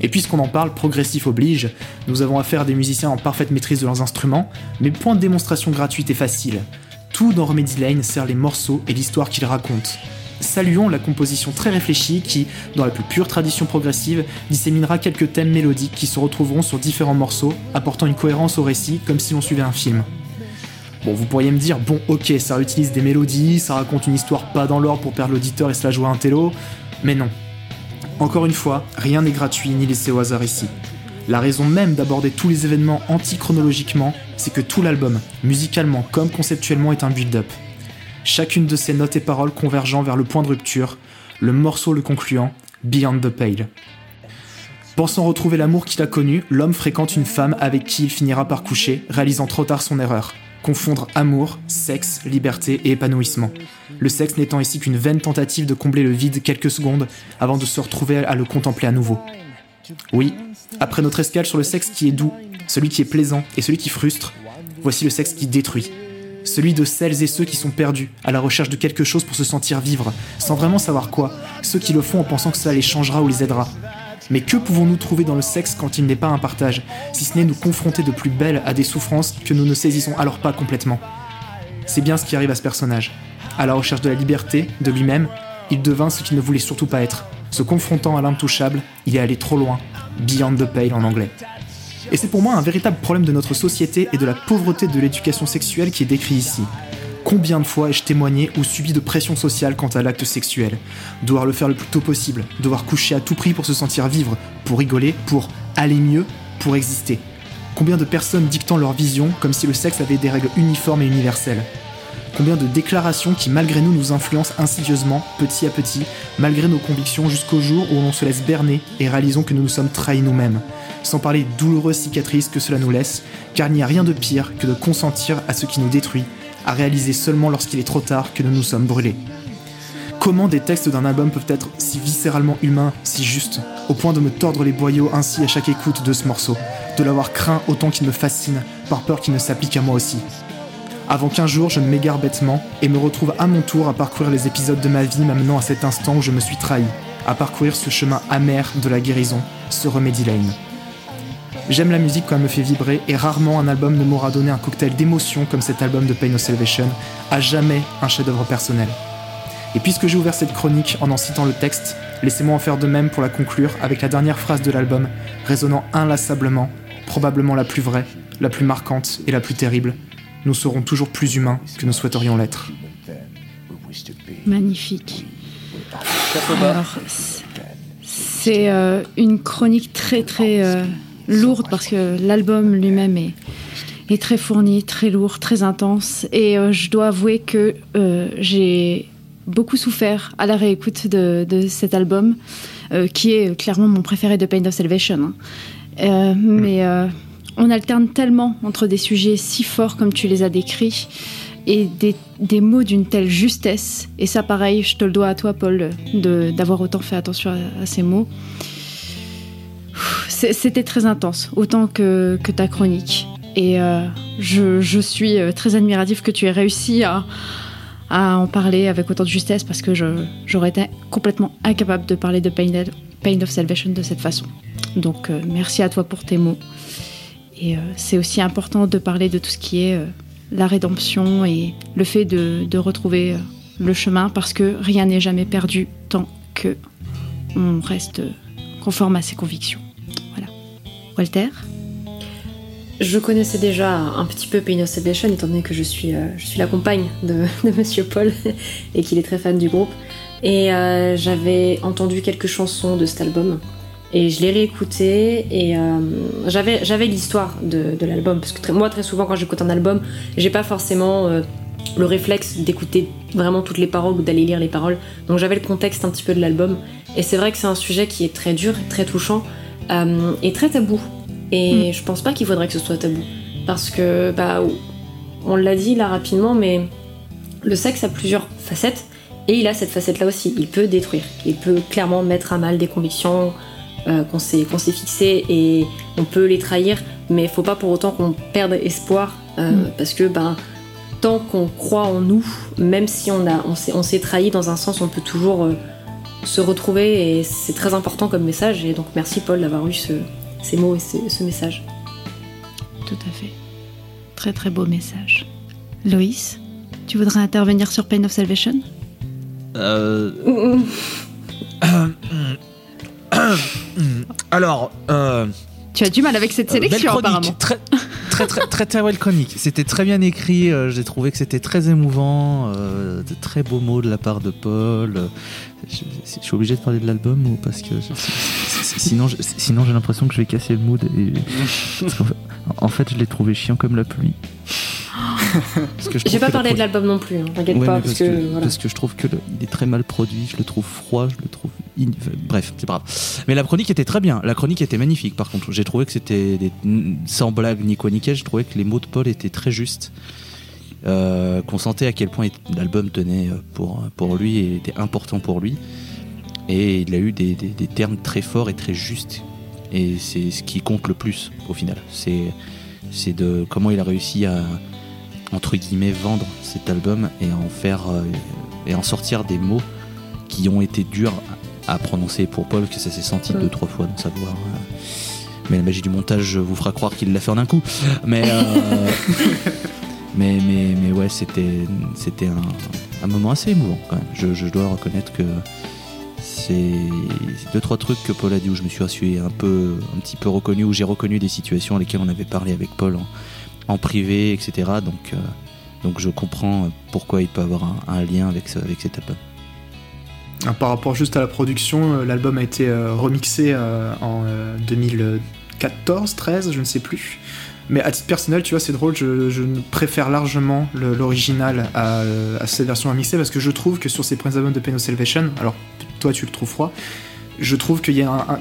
Et puisqu'on en parle, progressif oblige, nous avons affaire à des musiciens en parfaite maîtrise de leurs instruments, mais point de démonstration gratuite et facile. Tout dans Remedy Lane sert les morceaux et l'histoire qu'ils racontent. Saluons la composition très réfléchie qui, dans la plus pure tradition progressive, disséminera quelques thèmes mélodiques qui se retrouveront sur différents morceaux, apportant une cohérence au récit comme si l'on suivait un film. Bon, vous pourriez me dire, bon, ok, ça utilise des mélodies, ça raconte une histoire pas dans l'ordre pour perdre l'auditeur et se la jouer à un télo, mais non. Encore une fois, rien n'est gratuit ni laissé au hasard ici. La raison même d'aborder tous les événements anti-chronologiquement, c'est que tout l'album, musicalement comme conceptuellement, est un build-up. Chacune de ces notes et paroles convergeant vers le point de rupture, le morceau le concluant, Beyond the Pale. Pensant retrouver l'amour qu'il a connu, l'homme fréquente une femme avec qui il finira par coucher, réalisant trop tard son erreur. Confondre amour, sexe, liberté et épanouissement. Le sexe n'étant ici qu'une vaine tentative de combler le vide quelques secondes avant de se retrouver à le contempler à nouveau. Oui, après notre escale sur le sexe qui est doux, celui qui est plaisant et celui qui frustre, voici le sexe qui détruit. Celui de celles et ceux qui sont perdus, à la recherche de quelque chose pour se sentir vivre, sans vraiment savoir quoi, ceux qui le font en pensant que cela les changera ou les aidera. Mais que pouvons-nous trouver dans le sexe quand il n'est pas un partage, si ce n'est nous confronter de plus belle à des souffrances que nous ne saisissons alors pas complètement? C'est bien ce qui arrive à ce personnage. À la recherche de la liberté, de lui-même, il devint ce qu'il ne voulait surtout pas être. Se confrontant à l'intouchable, il est allé trop loin, beyond the pale en anglais. Et c'est pour moi un véritable problème de notre société et de la pauvreté de l'éducation sexuelle qui est décrit ici. Combien de fois ai-je témoigné ou subi de pression sociale quant à l'acte sexuel? Devoir le faire le plus tôt possible, devoir coucher à tout prix pour se sentir vivre, pour rigoler, pour aller mieux, pour exister. Combien de personnes dictant leur vision comme si le sexe avait des règles uniformes et universelles? Combien de déclarations qui malgré nous nous influencent insidieusement, petit à petit, malgré nos convictions jusqu'au jour où l'on se laisse berner et réalisons que nous nous sommes trahis nous-mêmes sans parler des douloureuses cicatrices que cela nous laisse, car il n'y a rien de pire que de consentir à ce qui nous détruit, à réaliser seulement lorsqu'il est trop tard que nous nous sommes brûlés. Comment des textes d'un album peuvent être si viscéralement humains, si justes, au point de me tordre les boyaux ainsi à chaque écoute de ce morceau, de l'avoir craint autant qu'il me fascine, par peur qu'il ne s'applique à moi aussi avant qu'un jour je m'égare bêtement et me retrouve à mon tour à parcourir les épisodes de ma vie m'amenant à cet instant où je me suis trahi, à parcourir ce chemin amer de la guérison, ce Remedy Lane. J'aime la musique quand elle me fait vibrer et rarement un album ne m'aura donné un cocktail d'émotions comme cet album de Pain of Salvation, à jamais un chef-d'œuvre personnel. Et puisque j'ai ouvert cette chronique en en citant le texte, laissez-moi en faire de même pour la conclure avec la dernière phrase de l'album, résonnant inlassablement, probablement la plus vraie, la plus marquante et la plus terrible. Nous serons toujours plus humains que nous souhaiterions l'être. Magnifique. Alors, c'est euh, une chronique très très euh, lourde parce que l'album lui-même est, est très fourni, très lourd, très intense. Et euh, je dois avouer que euh, j'ai beaucoup souffert à la réécoute de, de cet album, euh, qui est clairement mon préféré de Pain of Salvation. hein. Euh, mais euh, on alterne tellement entre des sujets si forts comme tu les as décrits et des, des mots d'une telle justesse. Et ça, pareil, je te le dois à toi, Paul, d'avoir autant fait attention à, ces mots. C'était très intense, autant que, que ta chronique. Et euh, je, je suis euh, très admiratif que tu aies réussi à, à en parler avec autant de justesse parce que j'aurais été complètement incapable de parler de Pain, Pain of Salvation de cette façon. Donc euh, merci à toi pour tes mots. Et euh, c'est aussi important de parler de tout ce qui est euh, la rédemption et le fait de, retrouver euh, le chemin parce que rien n'est jamais perdu tant que on reste conforme à ses convictions. Voilà. Walter? Je connaissais déjà un petit peu Pain of Salvation, étant donné que je suis, je suis la compagne de, Monsieur Paul et qu'il est très fan du groupe. Et j'avais entendu quelques chansons de cet album. Et je l'ai réécouté et euh, j'avais, j'avais l'histoire de, de l'album. Parce que très- moi, très souvent, quand j'écoute un album, j'ai pas forcément euh, le réflexe d'écouter vraiment toutes les paroles ou d'aller lire les paroles. Donc j'avais le contexte un petit peu de l'album. Et c'est vrai que c'est un sujet qui est très dur, très touchant euh, et très tabou. Et je pense pas qu'il faudrait que ce soit tabou. Parce que, bah, on l'a dit là rapidement, mais le sexe a plusieurs facettes. Et il a cette facette-là aussi. Il peut détruire. Il peut clairement mettre à mal des convictions euh, qu'on s'est qu'on s'est fixées et on peut les trahir. Mais il faut pas pour autant qu'on perde espoir. euh, Mm. Parce que, ben, tant qu'on croit en nous, même si on, a, on, s'est, on s'est trahi dans un sens, on peut toujours euh, se retrouver et c'est très important comme message. Et donc merci Paul d'avoir eu ce- ces mots et ce, ce message. Tout à fait. Très très beau message. Loïs, tu voudrais intervenir sur Pain of Salvation Euh, alors, euh, Tu as du mal avec cette Euh, sélection apparemment. Très, très, très, très, très belle chronique. C'était très bien écrit. euh, J'ai trouvé que c'était très émouvant. euh, de très beaux mots de la part de Paul. je, je suis obligé de parler de l'album ou parce que je- sinon, sinon j'ai l'impression que je vais casser le mood. Et, fait, en fait, je l'ai trouvé chiant comme la pluie. J'ai pas parlé de l'album non plus, hein, t'inquiète Ouais, pas, parce, que, voilà. parce que je trouve que le- il est très mal produit, je le trouve froid, je le trouve. in- Bref, c'est pas grave. Mais la chronique était très bien. La chronique était magnifique, par contre. J'ai trouvé que c'était des- sans blague ni quoi je trouvais que les mots de Paul étaient très justes. Euh, qu'on sentait à quel point l'album tenait euh, pour, pour lui et était important pour lui. Et il a eu des, des- des termes très forts et très justes. Et c'est ce qui compte le plus au final. C'est de comment il a réussi à entre guillemets vendre cet album et en faire euh, et en sortir des mots qui ont été durs à prononcer pour Paul que ça s'est senti Mm. deux trois fois dans sa voix euh. mais la magie du montage vous fera croire qu'il l'a fait en un coup mais euh, mais, mais mais ouais c'était c'était un, un moment assez émouvant quand même je, je dois reconnaître que c'est deux trois trucs que Paul a dit où je me suis un peu un petit peu reconnu où j'ai reconnu des situations à lesquelles on avait parlé avec Paul en, en privé etc donc euh, donc je comprends pourquoi il peut avoir un, lien avec avec cet album Ah, Par rapport juste à la production, euh, l'album a été euh, remixé euh, en euh, 2014, 13, je ne sais plus. Mais à titre personnel, tu vois, c'est drôle, je, préfère largement l'original à, euh, cette version remixée parce que je trouve que sur ces premiers albums de Pain Salvation, alors toi tu le trouves froid, je trouve qu'il y a un-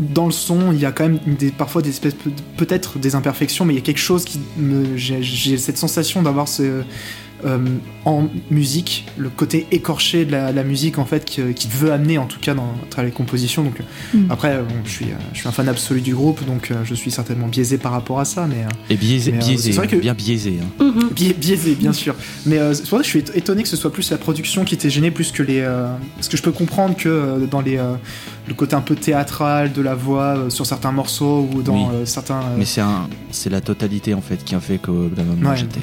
dans le son, il y a quand même parfois des espèces, peut- peut-être des imperfections, mais il y a quelque chose qui me. J'ai cette sensation d'avoir ce. Euh, en musique, le côté écorché de la, la musique en fait qui, qui veut amener en tout cas dans les compositions. Donc Mm. après, bon, je suis, euh, je suis un fan absolu du groupe, donc euh, je suis certainement biaisé par rapport à ça, mais euh, et biaisé, Mais, euh, biaisé c'est vrai que- bien biaisé hein. Mhm. Bi- biaisé, bien sûr. Mais euh, c'est pour ça que je suis éton- étonné que ce soit plus la production qui était gênée plus que les. euh, parce que je peux comprendre que euh, dans les. euh, le côté un peu théâtral de la voix euh, sur certains morceaux ou dans Oui. euh, certains. euh, Mais c'est un, c'est la totalité en fait qui a fait que moment Ouais. j'étais.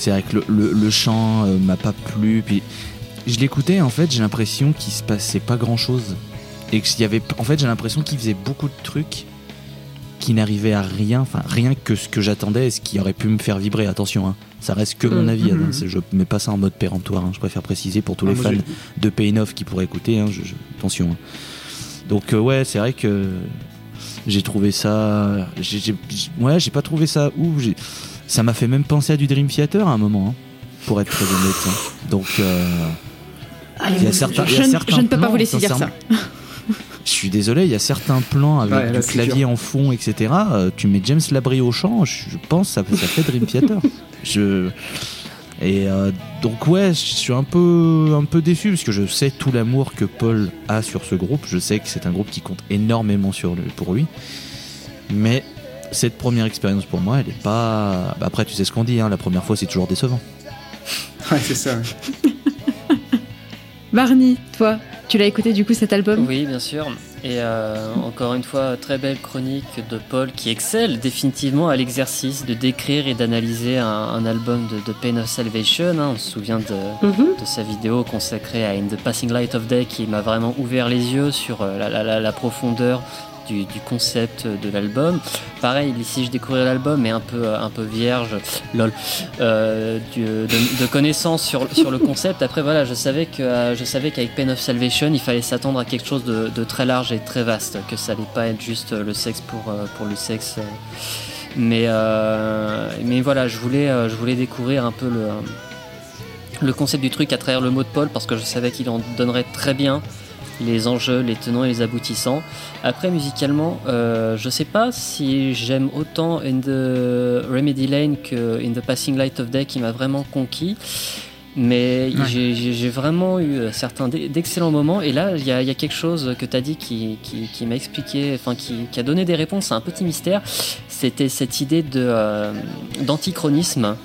C'est vrai que le, le- le chant euh, m'a pas plu. Puis je l'écoutais en fait, j'ai l'impression qu'il se passait pas grand chose. Et qu'il y avait, en fait, j'ai l'impression qu'il faisait beaucoup de trucs qui n'arrivaient à rien. Enfin, rien que ce que j'attendais et ce qui aurait pu me faire vibrer. Attention, hein. ça reste que mon Mm. avis. Hein. C'est- Je mets pas ça en mode péremptoire. hein. Je préfère préciser pour tous Ah, les fans de Pain Off qui pourraient écouter. hein, je- je- attention. hein. Donc euh, ouais, c'est vrai que j'ai trouvé ça. j'- ouais, j'ai pas trouvé ça ouf. Ça m'a fait même penser à du Dream Theater à un moment, hein, pour être très honnête. hein. Donc euh, Allez, il y a je- certains- je, il y a ne- certains je ne peux pas vous laisser dire ça. je suis désolé, il y a certains plans avec Ouais, là, du clavier en fond, etc. euh, tu mets James Labrie au chant, je, je pense ça, ça fait Dream Theater. je et euh, donc ouais, je suis un peu un peu déçu parce que je sais tout l'amour que Paul a sur ce groupe. Je sais que c'est un groupe qui compte énormément sur le, pour lui. Mais cette première expérience pour moi, elle est pas. bah, après, tu sais ce qu'on dit, hein, la première fois c'est toujours décevant. Ouais, c'est ça. ouais. Barney, toi, tu l'as écouté du coup cet album? Oui, bien sûr. Et euh, encore une fois, très belle chronique de Paul qui excelle définitivement à l'exercice de décrire et d'analyser un, un album de, de Pain of Salvation. hein. On se souvient de, Mhm. de sa vidéo consacrée à In the Passing Light of Day qui m'a vraiment ouvert les yeux sur euh, la, la- la- la profondeur du, du concept de l'album. Pareil, ici je découvrais l'album mais un peu, un peu vierge, lol, euh, du- de, de connaissances sur, sur le concept. Après voilà, je savais que euh, je savais qu'avec Pain of Salvation, il fallait s'attendre à quelque chose de, de très large et très vaste, que ça allait pas être juste euh, le sexe pour, pour le sexe. Mais, euh, mais voilà, je voulais, je voulais découvrir un peu le, le concept du truc à travers le mot de Paul parce que je savais qu'il en donnerait très bien les enjeux, les tenants et les aboutissants. Après, musicalement, euh, je sais pas si j'aime autant In the Remedy Lane que In the Passing Light of Day qui m'a vraiment conquis. Mais Ouais. j'ai- vraiment eu certains d'e- d'excellents moments. Et là, il y, a il y a quelque chose que tu as dit qui, qui, qui m'a expliqué, enfin qui, qui a donné des réponses à un petit mystère. C'était cette idée euh, d'antichronisme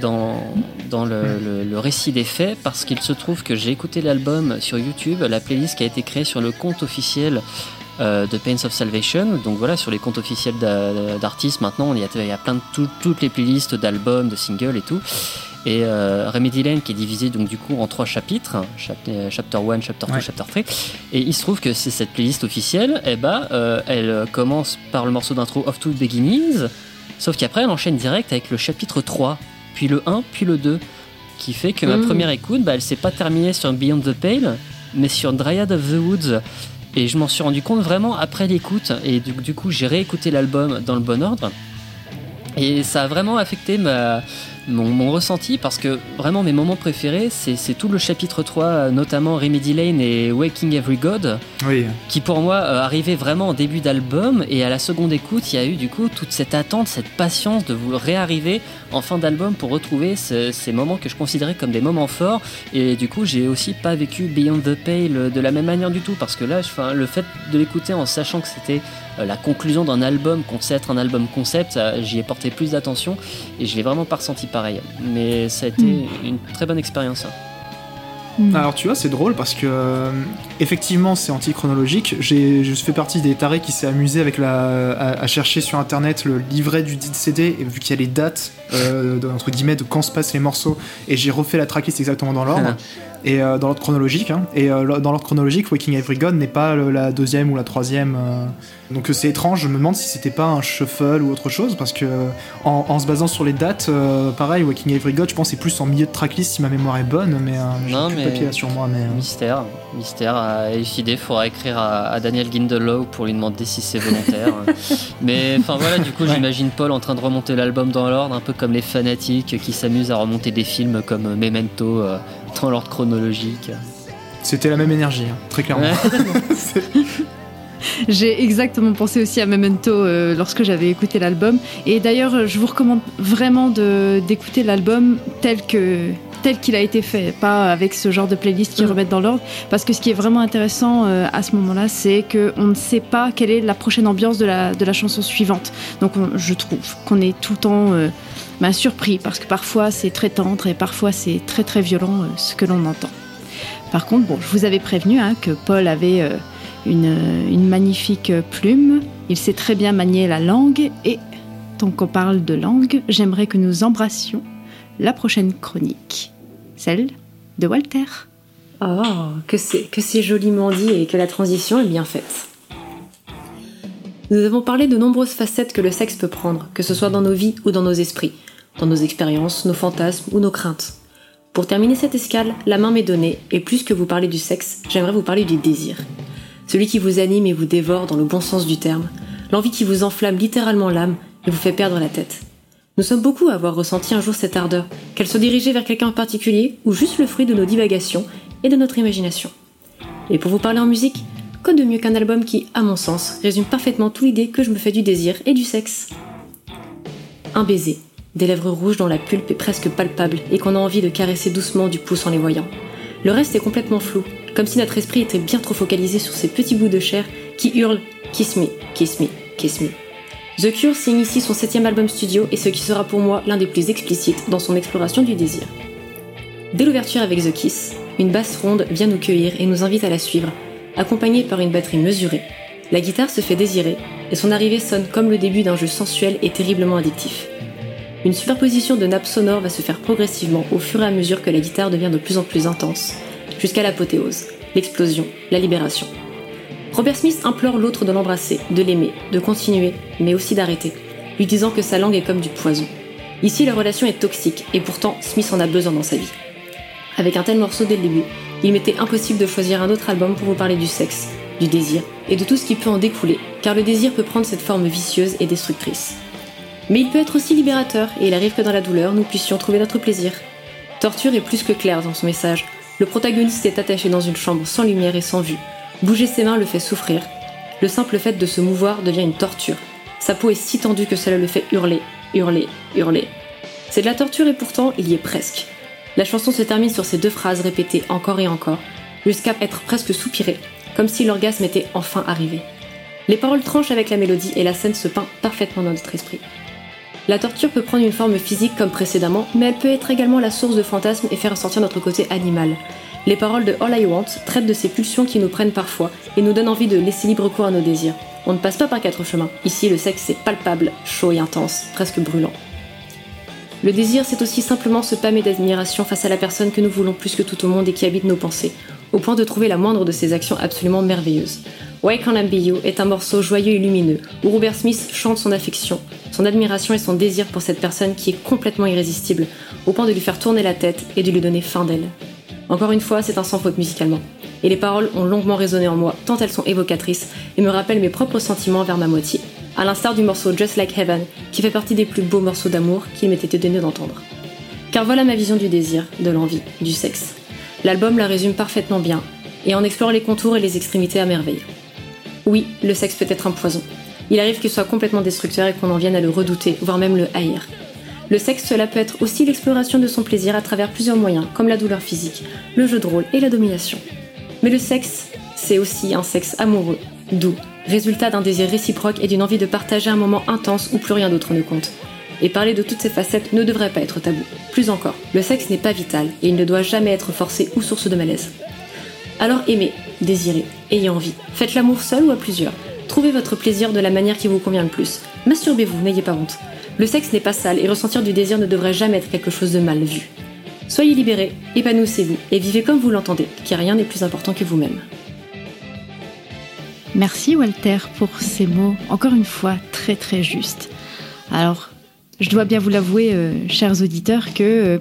dans, dans le, le- le récit des faits parce qu'il se trouve que j'ai écouté l'album sur YouTube, la playlist qui a été créée sur le compte officiel euh, de Pains of Salvation. Donc voilà, sur les comptes officiels d'a- d'artistes maintenant, il y a, il y a plein de tout- toutes les playlists d'albums, de singles et tout. Et euh, Remedy Lane qui est divisé donc du coup en trois chapitres, chap- euh, chapter 1, chapter 2, Ouais. chapter 3. Et il se trouve que c'est cette playlist officielle, et ben euh, elle commence par le morceau d'intro Of Two Beginnings, sauf qu'après elle enchaîne direct avec le chapitre 3, puis le 1, puis le 2, qui fait que ma Mm. première écoute, bah, elle s'est pas terminée sur Beyond the Pale, mais sur Dryad of the Woods. Et je m'en suis rendu compte vraiment après l'écoute, et du, du coup j'ai réécouté l'album dans le bon ordre. Et ça a vraiment affecté ma, mon, mon ressenti parce que vraiment mes moments préférés, c'est tout le chapitre 3, notamment Remedy Lane et Waking Every God, Oui. qui pour moi euh, arrivait vraiment en début d'album et à la seconde écoute, il y a eu du coup toute cette attente, cette patience de vous réarriver en fin d'album pour retrouver ce- ces moments que je considérais comme des moments forts. Et du coup, j'ai aussi pas vécu Beyond the Pale de la même manière du tout parce que là, je- le fait de l'écouter en sachant que c'était euh, la conclusion d'un album qu'on sait être un album concept, ça, j'y ai porté plus d'attention et je l'ai vraiment pas ressenti pareil. Mais ça a été Mm. une très bonne expérience. hein. Mm. Alors tu vois, c'est drôle parce que euh, effectivement c'est antichronologique. J'ai, je fais partie des tarés qui s'est amusé avec la, à, à chercher sur internet le livret du dit CD et vu qu'il y a les dates euh, de- entre guillemets de quand se passent les morceaux et j'ai refait la tracklist exactement dans l'ordre et euh, dans l'ordre chronologique. hein. et euh, dans l'ordre chronologique, Waking Every God n'est pas le- la deuxième ou la troisième. euh. donc c'est étrange. Je me demande si c'était pas un shuffle ou autre chose parce que en, en se basant sur les dates, pareil, Waking Every God, je pense c'est plus en milieu de tracklist si ma mémoire est bonne, mais j'ai plus mais- papier là sur moi, mais. Mystère, mystère à élucider. Faudra écrire à, à Daniel Gindelow pour lui demander si c'est volontaire. Mais enfin voilà, du coup, Ouais. j'imagine Paul en train de remonter l'album dans l'ordre, un peu comme les fanatiques qui s'amusent à remonter des films comme Memento dans l'ordre chronologique. C'était la même énergie, hein, très clairement. Ouais. J'ai exactement pensé aussi à Memento euh, lorsque j'avais écouté l'album. Et d'ailleurs, euh, je vous recommande vraiment d'écouter l'album tel que tel qu'il a été fait, pas avec ce genre de playlist qui Mm. remettent dans l'ordre. Parce que ce qui est vraiment intéressant euh, à ce moment-là, c'est qu'on ne sait pas quelle est la prochaine ambiance de la, de la chanson suivante. Donc on- je trouve qu'on est tout le temps euh, ben, surpris, parce que parfois c'est très tendre et parfois c'est très très violent euh, ce que l'on entend. Par contre, bon, je vous avais prévenu hein, que Paul avait une, magnifique plume. Il sait très bien manier la langue. Et tant qu'on parle de langue, j'aimerais que nous embrassions la prochaine chronique, celle de Walter. Oh, que c'est joliment dit et que la transition est bien faite. Nous avons parlé de nombreuses facettes que le sexe peut prendre, que ce soit dans nos vies ou dans nos esprits, dans nos expériences, nos fantasmes ou nos craintes. Pour terminer cette escale, la main m'est donnée, et plus que vous parler du sexe, j'aimerais vous parler du désir. Celui qui vous anime et vous dévore dans le bon sens du terme, l'envie qui vous enflamme littéralement l'âme et vous fait perdre la tête. Nous sommes beaucoup à avoir ressenti un jour cette ardeur, qu'elle soit dirigée vers quelqu'un en particulier ou juste le fruit de nos divagations et de notre imagination. Et pour vous parler en musique, quoi de mieux qu'un album qui, à mon sens, résume parfaitement toute l'idée que je me fais du désir et du sexe Un baiser, des lèvres rouges dont la pulpe est presque palpable et qu'on a envie de caresser doucement du pouce en les voyant. Le reste est complètement flou, comme si notre esprit était bien trop focalisé sur ces petits bouts de chair qui hurlent Kiss me, kiss me, kiss me. The Cure signe ici son septième album studio et ce qui sera pour moi l'un des plus explicites dans son exploration du désir. Dès l'ouverture avec The Kiss, une basse ronde vient nous cueillir et nous invite à la suivre, accompagnée par une batterie mesurée. La guitare se fait désirer et son arrivée sonne comme le début d'un jeu sensuel et terriblement addictif. Une superposition de nappes sonores va se faire progressivement au fur et à mesure que la guitare devient de plus en plus intense, jusqu'à l'apothéose, l'explosion, la libération. Robert Smith implore l'autre de l'embrasser, de l'aimer, de continuer, mais aussi d'arrêter, lui disant que sa langue est comme du poison. Ici, la relation est toxique, et pourtant, Smith en a besoin dans sa vie. Avec un tel morceau dès le début, il m'était impossible de choisir un autre album pour vous parler du sexe, du désir, et de tout ce qui peut en découler, car le désir peut prendre cette forme vicieuse et destructrice. Mais il peut être aussi libérateur, et il arrive que dans la douleur, nous puissions trouver notre plaisir. Torture est plus que clair dans son message. Le protagoniste est attaché dans une chambre sans lumière et sans vue. Bouger ses mains le fait souffrir. Le simple fait de se mouvoir devient une torture. Sa peau est si tendue que cela le fait hurler, hurler, hurler. C'est de la torture et pourtant il y est presque. La chanson se termine sur ces deux phrases répétées encore et encore, jusqu'à être presque soupirée, comme si l'orgasme était enfin arrivé. Les paroles tranchent avec la mélodie et la scène se peint parfaitement dans notre esprit. La torture peut prendre une forme physique comme précédemment, mais elle peut être également la source de fantasmes et faire ressortir notre côté animal. Les paroles de All I Want traitent de ces pulsions qui nous prennent parfois et nous donnent envie de laisser libre cours à nos désirs. On ne passe pas par quatre chemins. Ici, le sexe est palpable, chaud et intense, presque brûlant. Le désir, c'est aussi simplement se pâmer d'admiration face à la personne que nous voulons plus que tout au monde et qui habite nos pensées, au point de trouver la moindre de ses actions absolument merveilleuses. Why Can't I Be You est un morceau joyeux et lumineux, où Robert Smith chante son affection, son admiration et son désir pour cette personne qui est complètement irrésistible, au point de lui faire tourner la tête et de lui donner fin d'elle. Encore une fois, c'est un sans faute musicalement. Et les paroles ont longuement résonné en moi, tant elles sont évocatrices et me rappellent mes propres sentiments vers ma moitié, à l'instar du morceau Just Like Heaven, qui fait partie des plus beaux morceaux d'amour qu'il m'ait été donné d'entendre. Car voilà ma vision du désir, de l'envie, du sexe. L'album la résume parfaitement bien, et en explore les contours et les extrémités à merveille. Oui, le sexe peut être un poison. Il arrive qu'il soit complètement destructeur et qu'on en vienne à le redouter, voire même le haïr. Le sexe, cela peut être aussi l'exploration de son plaisir à travers plusieurs moyens, comme la douleur physique, le jeu de rôle et la domination. Mais le sexe, c'est aussi un sexe amoureux, doux, résultat d'un désir réciproque et d'une envie de partager un moment intense où plus rien d'autre ne compte. Et parler de toutes ces facettes ne devrait pas être tabou. Plus encore, le sexe n'est pas vital et il ne doit jamais être forcé ou source de malaise. Alors aimez, désirez, ayez envie. Faites l'amour seul ou à plusieurs. Trouvez votre plaisir de la manière qui vous convient le plus. Masturbez-vous, n'ayez pas honte. Le sexe n'est pas sale et ressentir du désir ne devrait jamais être quelque chose de mal vu. Soyez libérés, épanouissez-vous et vivez comme vous l'entendez, car rien n'est plus important que vous-même. Merci Walter pour ces mots, encore une fois très très justes. Alors, je dois bien vous l'avouer, euh, chers auditeurs, que euh,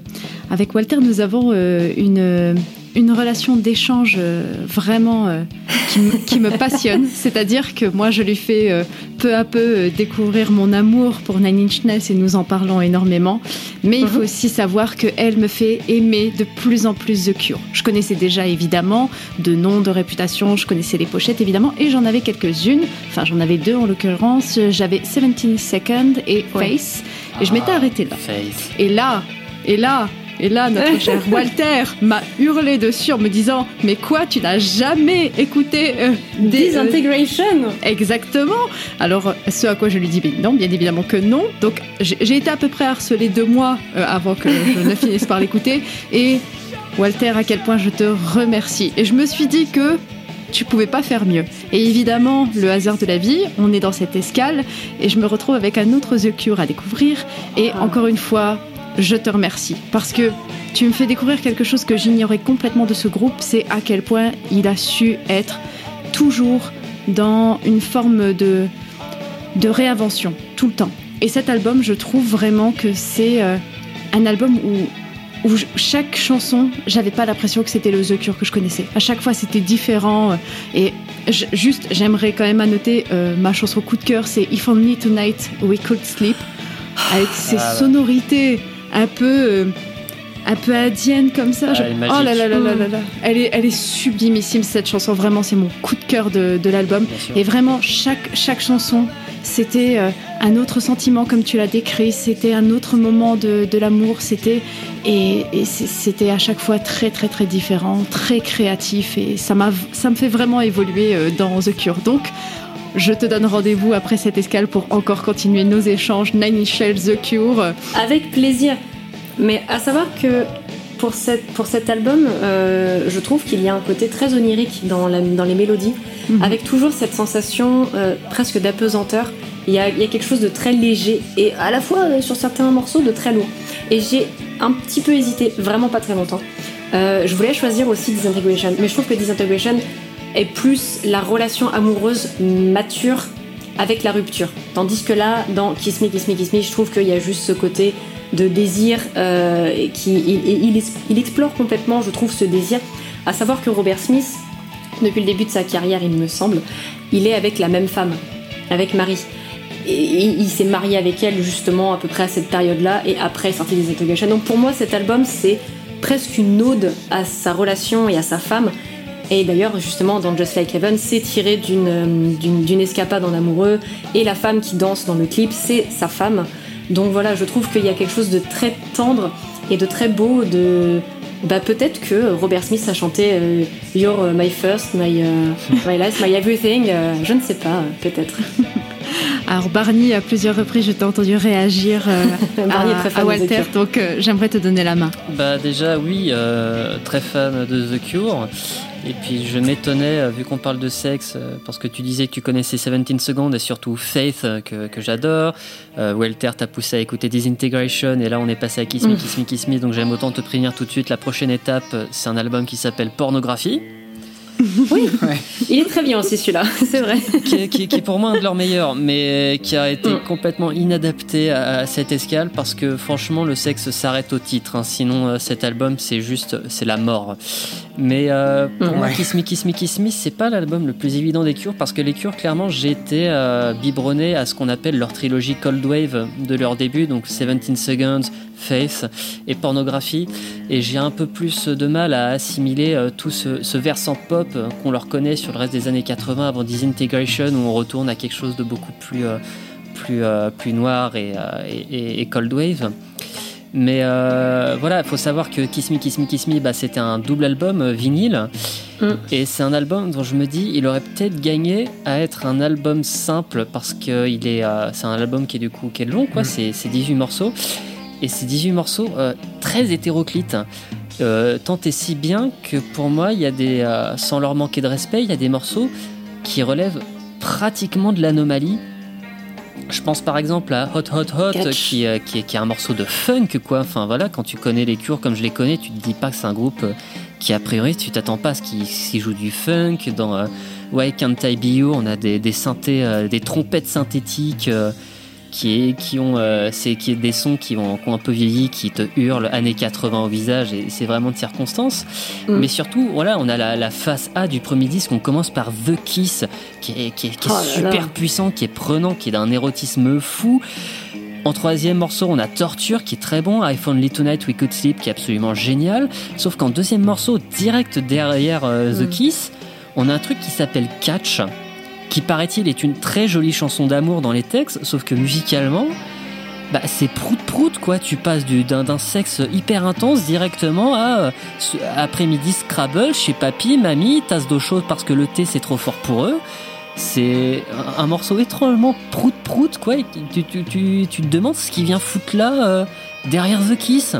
avec Walter nous avons euh, une, une relation d'échange euh, vraiment euh, qui, me- qui me passionne. C'est-à-dire que moi, je lui fais euh, peu à peu découvrir mon amour pour Nine Inch Nails et nous en parlons énormément. Mais il faut aussi savoir qu'elle me fait aimer de plus en plus The Cure. Je connaissais déjà évidemment de nom, de réputation, je connaissais les pochettes évidemment, et j'en avais quelques-unes. Enfin, j'en avais deux en l'occurrence. J'avais 17 Seconds et Ouais. Face. Et je m'étais arrêtée là. Faith. Et là, et là, et là, notre cher Walter m'a hurlé dessus en me disant Mais quoi, tu n'as jamais écouté euh, des. euh, Disintegration Exactement Alors, ce à quoi je lui dis Mais non, bien évidemment que non. Donc, j'ai j'ai été à peu près harcelée deux mois euh, avant que je ne finisse par l'écouter. Et Walter, à quel point je te remercie. Et je me suis dit que. Tu pouvais pas faire mieux. Et évidemment, le hasard de la vie, on est dans cette escale et je me retrouve avec un autre The Cure à découvrir. Et Ah. encore une fois, je te remercie parce que tu me fais découvrir quelque chose que j'ignorais complètement de ce groupe, c'est à quel point il a su être toujours dans une forme de, de réinvention, tout le temps. Et cet album, je trouve vraiment que c'est euh, un album où, où chaque chanson, j'avais pas l'impression que c'était le The Cure que je connaissais. À chaque fois, c'était différent. euh, Et juste, j'aimerais quand même annoter euh, ma chanson coup de cœur, c'est If Only Tonight We Could Sleep, avec ses Ah sonorités un peu. euh, un peu indienne comme ça. Ah, Oh là là là là là là. Elle est, elle est sublimissime cette chanson. Vraiment, c'est mon coup de cœur de, de l'album. Et vraiment, chaque, chaque chanson, c'était euh, un autre sentiment comme tu l'as décrit. C'était un autre moment de, de l'amour. C'était et, et c'était à chaque fois très très très différent, très créatif. Et ça m'a, ça me fait vraiment évoluer euh, dans The Cure. Donc je te donne rendez-vous après cette escale pour encore continuer nos échanges. Nine Nails, The Cure. Avec plaisir. Mais à savoir que pour, cette, pour cet album, euh, je trouve qu'il y a un côté très onirique dans, la- dans les mélodies, Mhm. avec toujours cette sensation euh, presque d'apesanteur. Il y, a, il y a quelque chose de très léger et à la fois euh, sur certains morceaux de très lourd. Et j'ai un petit peu hésité, vraiment pas très longtemps. Je voulais choisir aussi Disintegration, mais je trouve que Disintegration est plus la relation amoureuse mature avec la rupture. Tandis que là, dans Kiss Me, Kiss Me, Kiss Me, je trouve qu'il y a juste ce côté de désir euh, qui il, explore complètement, je trouve, ce désir. À savoir que Robert Smith, depuis le début de sa carrière, il me semble, il est avec la même femme, avec Marie. et, il s'est marié avec elle justement à peu près à cette période-là et après sorti des Interrogation. Donc pour moi cet album c'est presque une ode à sa relation et à sa femme. Et d'ailleurs justement dans Just Like Heaven c'est tiré d'une euh, d'une escapade en amoureux et la femme qui danse dans le clip c'est sa femme. Donc voilà je trouve qu'il y a quelque chose de très tendre et de très beau de bah peut-être que Robert Smith a chanté euh, You're my first, my, euh, my last, my everything. euh, je ne sais pas, euh, peut-être. Alors Barney, à plusieurs reprises, je t'ai entendu réagir euh, Barney est à, très fan à de Walter, The Cure. donc euh, j'aimerais te donner la main. Bah déjà oui, euh, très fan de The Cure. Et puis je m'étonnais, euh, vu qu'on parle de sexe, euh, parce que tu disais que tu connaissais 17 Seconds et surtout Faith, euh, que, j'adore. Euh, Welter t'a poussé à écouter Disintegration et là on est passé à Kiss Me. Kiss Me, Kiss Me. Donc j'aime autant te prévenir tout de suite, la prochaine étape, c'est un album qui s'appelle Pornographie. Il est très bien aussi celui-là, c'est vrai. qui est, qui est- qui est pour moi un de leurs meilleurs, mais qui a été Mm. complètement inadapté à, à cette escale parce que franchement le sexe s'arrête au titre. hein. Sinon euh, cet album c'est juste c'est la mort. Mais euh, pour Mm. moi Ouais. Kiss Me Kiss Me Kiss Me c'est pas l'album le plus évident des Cures parce que les Cures clairement j'ai été euh, biberonné à ce qu'on appelle leur trilogie Cold Wave de leur début donc 17 Seconds, Faith et Pornographie. Et j'ai un peu plus de mal à assimiler euh, tout ce, ce versant pop qu'on leur connaît sur le reste des années 80 avant Disintegration où on retourne à quelque chose de beaucoup plus euh, plus euh, plus noir et, et, cold wave. Mais euh, voilà il faut savoir que Kiss Me Kiss Me Kiss Me bah, c'était un double album euh, vinyle. Mm. et c'est un album dont je me dis il aurait peut-être gagné à être un album simple parce que il est euh, c'est un album qui est du coup qui est long quoi. Mm. c'est 18 morceaux et ces 18 morceaux euh, très hétéroclites euh, tant et si bien que pour moi il y a des euh, sans leur manquer de respect il y a des morceaux qui relèvent pratiquement de l'anomalie. Je pense par exemple à Hot Hot Hot qui, euh, qui, est, qui est un morceau de funk quoi. Enfin voilà quand tu connais les cures comme je les connais tu te dis pas que c'est un groupe qui a priori tu t'attends pas à ce qu'ils jouent du funk. Dans Why Can't I Be You on a des, des synthés des trompettes synthétiques qui, est, qui ont euh, c'est qui est des sons qui ont, qui ont un peu vieilli qui te hurlent années 80 au visage et c'est vraiment de circonstance Mm. mais surtout voilà on a la, la face A du premier disque on commence par The Kiss qui est, qui est, qui est Oh là super là. puissant qui est prenant qui est d'un érotisme fou en troisième morceau, on a Torture qui est très bon, I Only Tonight We Could Sleep qui est absolument génial. Sauf qu'en deuxième morceau, direct derrière euh, The Mm. Kiss, on a un truc qui s'appelle Catch, qui paraît-il est une très jolie chanson d'amour dans les textes, sauf que musicalement, bah, c'est prout prout quoi. Tu passes du- d'un sexe hyper intense directement à euh, après-midi Scrabble chez papy, mamie, tasse d'eau chaude parce que le thé c'est trop fort pour eux. C'est un, morceau étrangement prout prout quoi. tu, tu, tu te demandes ce qui vient foutre là euh, derrière The Kiss.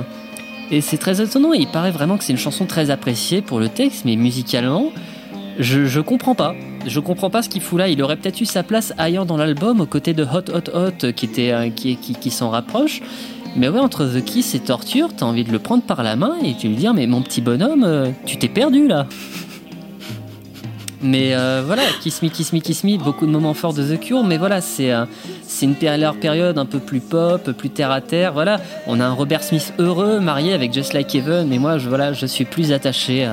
Et c'est très étonnant. Il paraît vraiment que c'est une chanson très appréciée pour le texte, mais musicalement, je, je comprends pas. Je comprends pas ce qu'il fout là. Il aurait peut-être eu sa place ailleurs dans l'album, aux côtés de Hot Hot Hot, qui, euh, qui, qui, s'en rapproche. Mais ouais, entre The Kiss et Torture, t'as envie de le prendre par la main et tu lui dire, mais mon petit bonhomme, euh, tu t'es perdu là. Mais euh, voilà, Kiss Me, Kiss Me, Kiss Me, beaucoup de moments forts de The Cure, mais voilà, c'est une période un peu plus pop, plus terre à terre. Voilà, on a un Robert Smith heureux, marié avec Just Like Heaven, mais moi, je, voilà, je suis plus attaché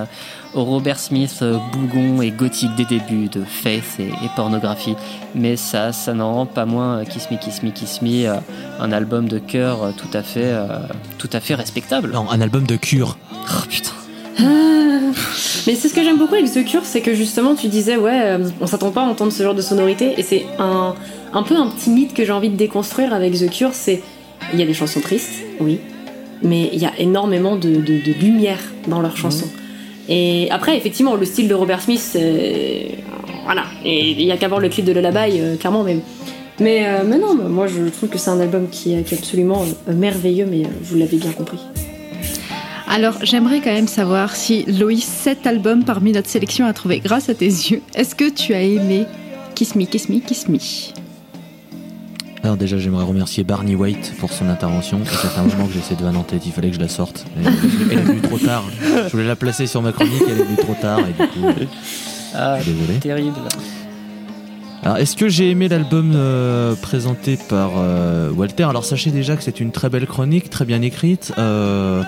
Robert Smith euh, bougon et gothique des débuts de Faith et, et pornographie. Mais ça, ça n'en rend pas moins euh, Kiss Me, Kiss Me, Kiss Me, euh, un album de cœur tout à fait, tout à fait respectable. Non, un album de cure. Oh putain. Ah. Mais c'est ce que j'aime beaucoup avec The Cure, c'est que justement tu disais ouais, on s'attend pas à entendre ce genre de sonorité, et c'est un, un peu un petit mythe que j'ai envie de déconstruire avec The Cure, c'est il y a des chansons tristes, oui, mais il y a énormément de, de- de lumière dans leurs chansons. Et après effectivement le style de Robert Smith, c'est- voilà, et il y a qu'à voir le clip de Lullaby, euh, clairement, mais mais, euh, non, moi je trouve que c'est un album qui, est- absolument euh, merveilleux, mais euh, vous l'avez bien compris. Alors, j'aimerais quand même savoir si Loïs, cet album parmi notre sélection a trouvé grâce à tes yeux. Est-ce que tu as aimé Kiss Me, Kiss Me, Kiss Me? Alors déjà, j'aimerais remercier Barney White pour son intervention. Ça fait un moment que j'essaie de vanner en tête, il fallait que je la sorte. Elle, est venue trop tard. Je voulais la placer sur ma chronique, elle est venue trop tard et du coup, Ah, désolé. terrible. Alors, est-ce que j'ai aimé l'album euh, présenté par euh, Walter? Alors, sachez déjà que c'est une très belle chronique, très bien écrite, euh,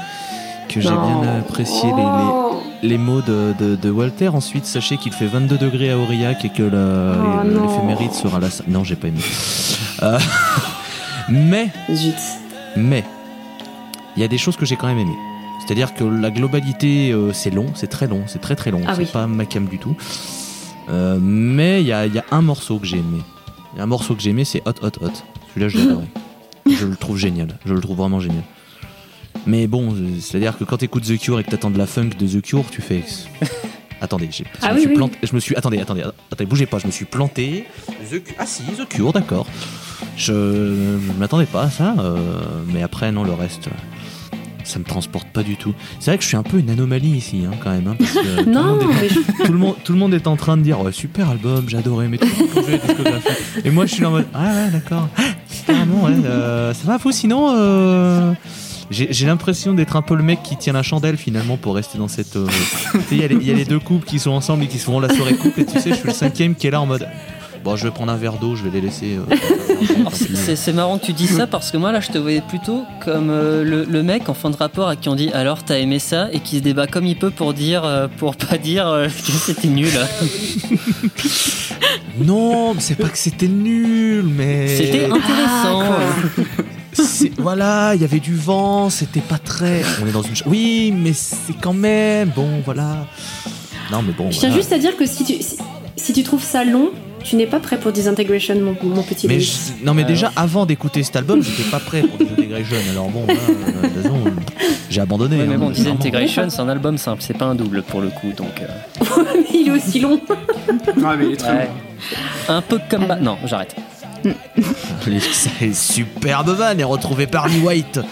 que j'ai bien apprécié les, les-. Les mots de, de- de Walter. Ensuite, sachez qu'il fait 22 degrés à Aurillac et que Oh, non. l'éphéméride sera là. Non, j'ai pas aimé. Euh, mais, Zut. mais, il y a des choses que j'ai quand même aimées. C'est-à-dire que la globalité, euh, c'est long, c'est très long, c'est très très long. Ah c'est oui. pas ma cam du tout. Euh, mais il y a, il y a un morceau que j'ai aimé. Il y a un morceau que j'ai aimé, c'est Hot Hot Hot. Celui-là, je l'ai adoré. je le trouve génial. Je le trouve vraiment génial. Mais bon, euh, c'est-à-dire que quand t'écoutes The Cure et que t'attends de la funk de The Cure, tu fais. Attendez, j'ai- je Ah me oui, suis oui. planté. Je me suis. Attendez, attendez, attendez, bougez pas. Je me suis planté. The Ah si, The Cure, d'accord. Je, je m'attendais pas à ça, euh, mais après non, le reste, ça me transporte pas du tout. C'est vrai que je suis un peu une anomalie ici, hein, quand même. hein, parce que tout, le Non, est, tout le monde, tout le monde est en train de dire ouais, super album, j'ai adoré, mais tout le. Et moi, je suis là en mode ah ouais, d'accord. Carrément, ouais, euh, ça va vous sinon euh, J'ai j'ai l'impression d'être un peu le mec qui tient la chandelle finalement pour rester dans cette. euh, tu sais, Il y, a les- il y a les deux couples qui sont ensemble et qui se font la soirée couple, et tu sais, je suis le cinquième qui est là en mode. Bon, je vais prendre un verre d'eau, je vais les laisser. euh, c'est- marrant que tu dis ça parce que moi là je te voyais plutôt comme euh, le, le mec en fin de rapport à qui on dit alors t'as aimé ça? Et qui se débat comme il peut pour dire euh, pour pas dire euh, que c'était nul. Non, mais c'est pas que c'était nul, mais. C'était intéressant. C'est- Voilà, il y avait du vent, c'était pas très. On est dans une. Oui, mais c'est quand même. Bon, voilà. Non, mais bon. Je tiens voilà. juste à dire que si tu, si, si tu trouves ça long, tu n'es pas prêt pour Disintegration, mon, mon petit Mais je- non mais déjà avant d'écouter cet album j'étais pas prêt pour Disintegration alors bon là, euh, de toute façon, j'ai abandonné Ouais, mais hein, bon. Disintegration c'est un album simple, c'est pas un double pour le coup donc. euh, il est aussi long. Ah, mais il est très ouais. Un peu comme. Ba- Non, j'arrête. C'est superbe van est retrouvé par Lee White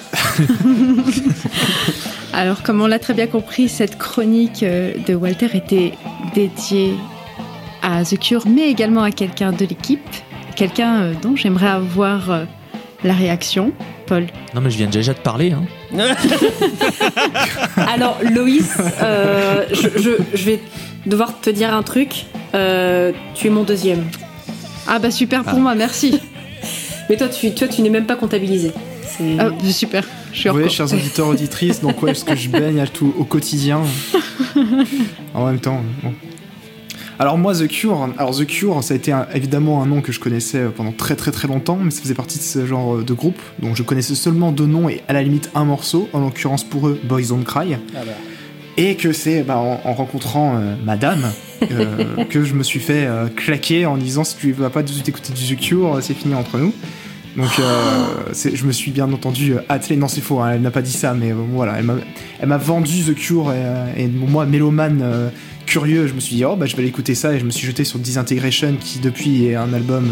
Alors, comme on l'a très bien compris, cette chronique euh, de Walter était dédiée à The Cure, mais également à quelqu'un de l'équipe, quelqu'un euh, dont j'aimerais avoir euh, la réaction. Paul. non mais je viens déjà de parler hein. Alors, Loïs, euh, je, je- je vais devoir te dire un truc. Euh, tu es mon deuxième. Ah bah super pour Ah. moi, merci. Mais toi, tu, toi, tu n'es même pas comptabilisé. C'est- Ah, super, je suis Vous voyez, chers auditeurs, auditrices, donc ouais, ce que je baigne à tout, au quotidien. en même temps. bon. Alors moi, The Cure, alors The Cure, ça a été un- évidemment un nom que je connaissais pendant très très très longtemps, mais ça faisait partie de ce genre de groupe, donc je connaissais seulement deux noms et à la limite un morceau, en l'occurrence pour eux, Boys Don't Cry. Et que c'est bah, en, en rencontrant euh, Madame euh, que je me suis fait euh, claquer en disant si tu vas pas tout de suite écouter du The Cure, c'est fini entre nous. Donc c'est- je me suis bien entendu attelé. Non, c'est faux, hein, elle n'a pas dit ça, mais voilà, elle m'a- vendu The Cure et, et moi, mélomane curieux, je me suis dit oh bah je vais aller écouter ça et je me suis jeté sur Disintegration qui depuis est un album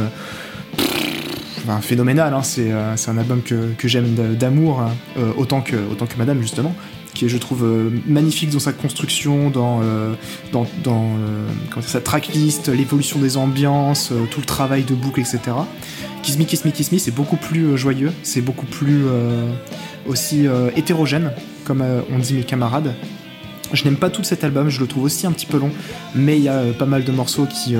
enfin, phénoménal. hein, c'est un album que, que j'aime d'amour hein, autant que autant que Madame justement qui est, je trouve euh, magnifique dans sa construction, dans, euh, euh, sa tracklist, l'évolution des ambiances, tout le travail de boucle, etc. Kiss Me, Kiss Me, Kiss Me, c'est beaucoup plus joyeux, c'est beaucoup plus aussi hétérogène, comme on dit mes camarades. Je n'aime pas tout cet album, je le trouve aussi un petit peu long, mais il y a pas mal de morceaux qui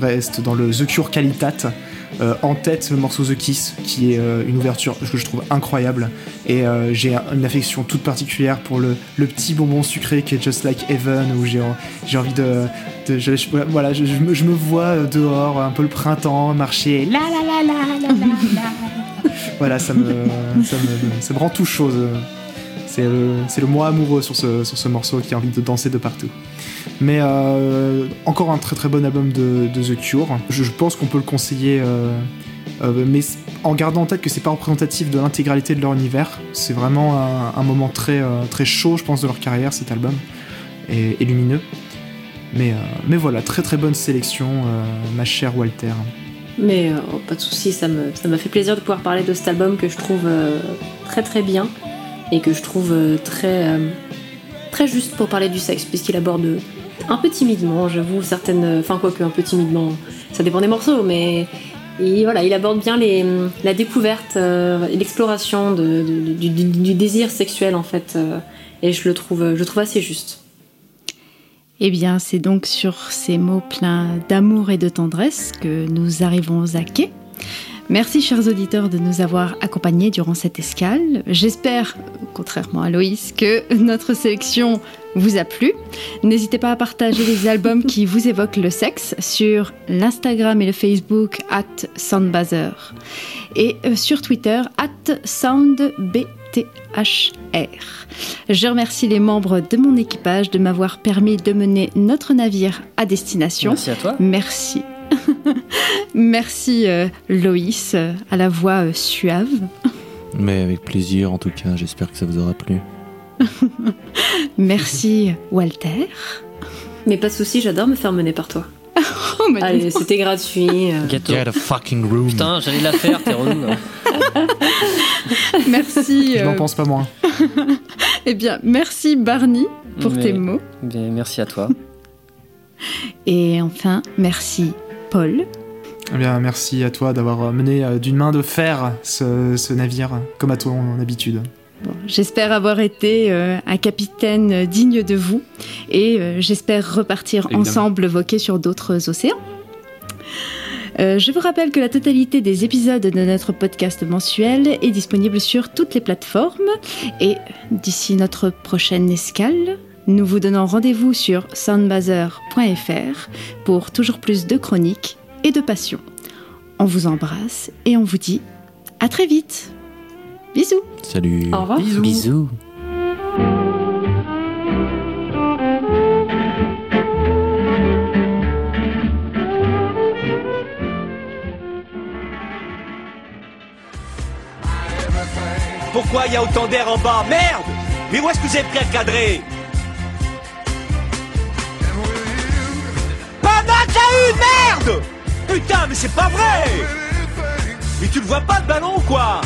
restent dans le The Cure Qualitat. Euh, en tête, le morceau The Kiss, qui est euh, une ouverture que je trouve incroyable. Et euh, j'ai un- une affection toute particulière pour le, le petit bonbon sucré qui est Just Like Heaven, où j'ai j'ai envie de. de- je, je- voilà, je, je me, je me vois dehors, un peu le printemps, marcher. La la la la la la la. voilà, ça me, ça, me, ça me rend tout chose. C'est le, c'est le moi amoureux sur ce, sur ce morceau qui a envie de danser de partout. Mais euh, encore un très très bon album de, The Cure. Je, pense qu'on peut le conseiller, euh, euh, mais en gardant en tête que c'est pas représentatif de l'intégralité de leur univers. C'est vraiment un, moment très, très chaud, je pense, de leur carrière, cet album, et, lumineux. Mais, mais voilà, très très bonne sélection, ma chère Walter. Mais oh, pas de souci, ça ça m'a fait plaisir de pouvoir parler de cet album que je trouve très très bien et que je trouve très très juste pour parler du sexe puisqu'il aborde un peu timidement, j'avoue certaines, enfin quoique un peu timidement, ça dépend des morceaux, mais il, voilà, il aborde bien la découverte, euh, l'exploration du, désir sexuel en fait, euh, et je le trouve je trouve assez juste. Eh bien, c'est donc sur ces mots pleins d'amour et de tendresse que nous arrivons à quai. Merci chers auditeurs de nous avoir accompagnés durant cette escale. J'espère, contrairement à Loïs, que notre sélection vous a plu. N'hésitez pas à partager les albums qui vous évoquent le sexe sur l'Instagram et le Facebook at Soundbazer et euh, sur Twitter at SoundBTHR. Je remercie les membres de mon équipage de m'avoir permis de mener notre navire à destination. Merci à toi. Merci. Merci euh, Loïs, euh, à la voix euh, suave. Mais avec plaisir, en tout cas, j'espère que ça vous aura plu. Merci Walter. Mais pas de soucis, j'adore me faire mener par toi. Oh, Allez, c'était gratuit. euh. Gâteau. Get a fucking room. Putain, j'allais la faire, t'es relou. merci. Je n'en euh, pense pas moins. eh bien, merci Barney pour Mais- tes mots. Bien, merci à toi. Et enfin, merci Paul. Eh bien, merci à toi d'avoir mené euh, d'une main de fer ce, ce navire, comme à ton habitude. Bon, j'espère avoir été euh, un capitaine digne de vous et euh, j'espère repartir Évidemment. ensemble voquer sur d'autres océans. Euh, je vous rappelle que la totalité des épisodes de notre podcast mensuel est disponible sur toutes les plateformes et d'ici notre prochaine escale, nous vous donnons rendez-vous sur soundbazer.fr pour toujours plus de chroniques et de passion. On vous embrasse et on vous dit à très vite. Bisous Salut. Au revoir. Bisous. Pourquoi il y a autant d'air en bas? Merde Mais où est-ce que vous avez pris à cadrer Merde! Putain, mais c'est pas vrai! Mais tu le vois pas le ballon quoi?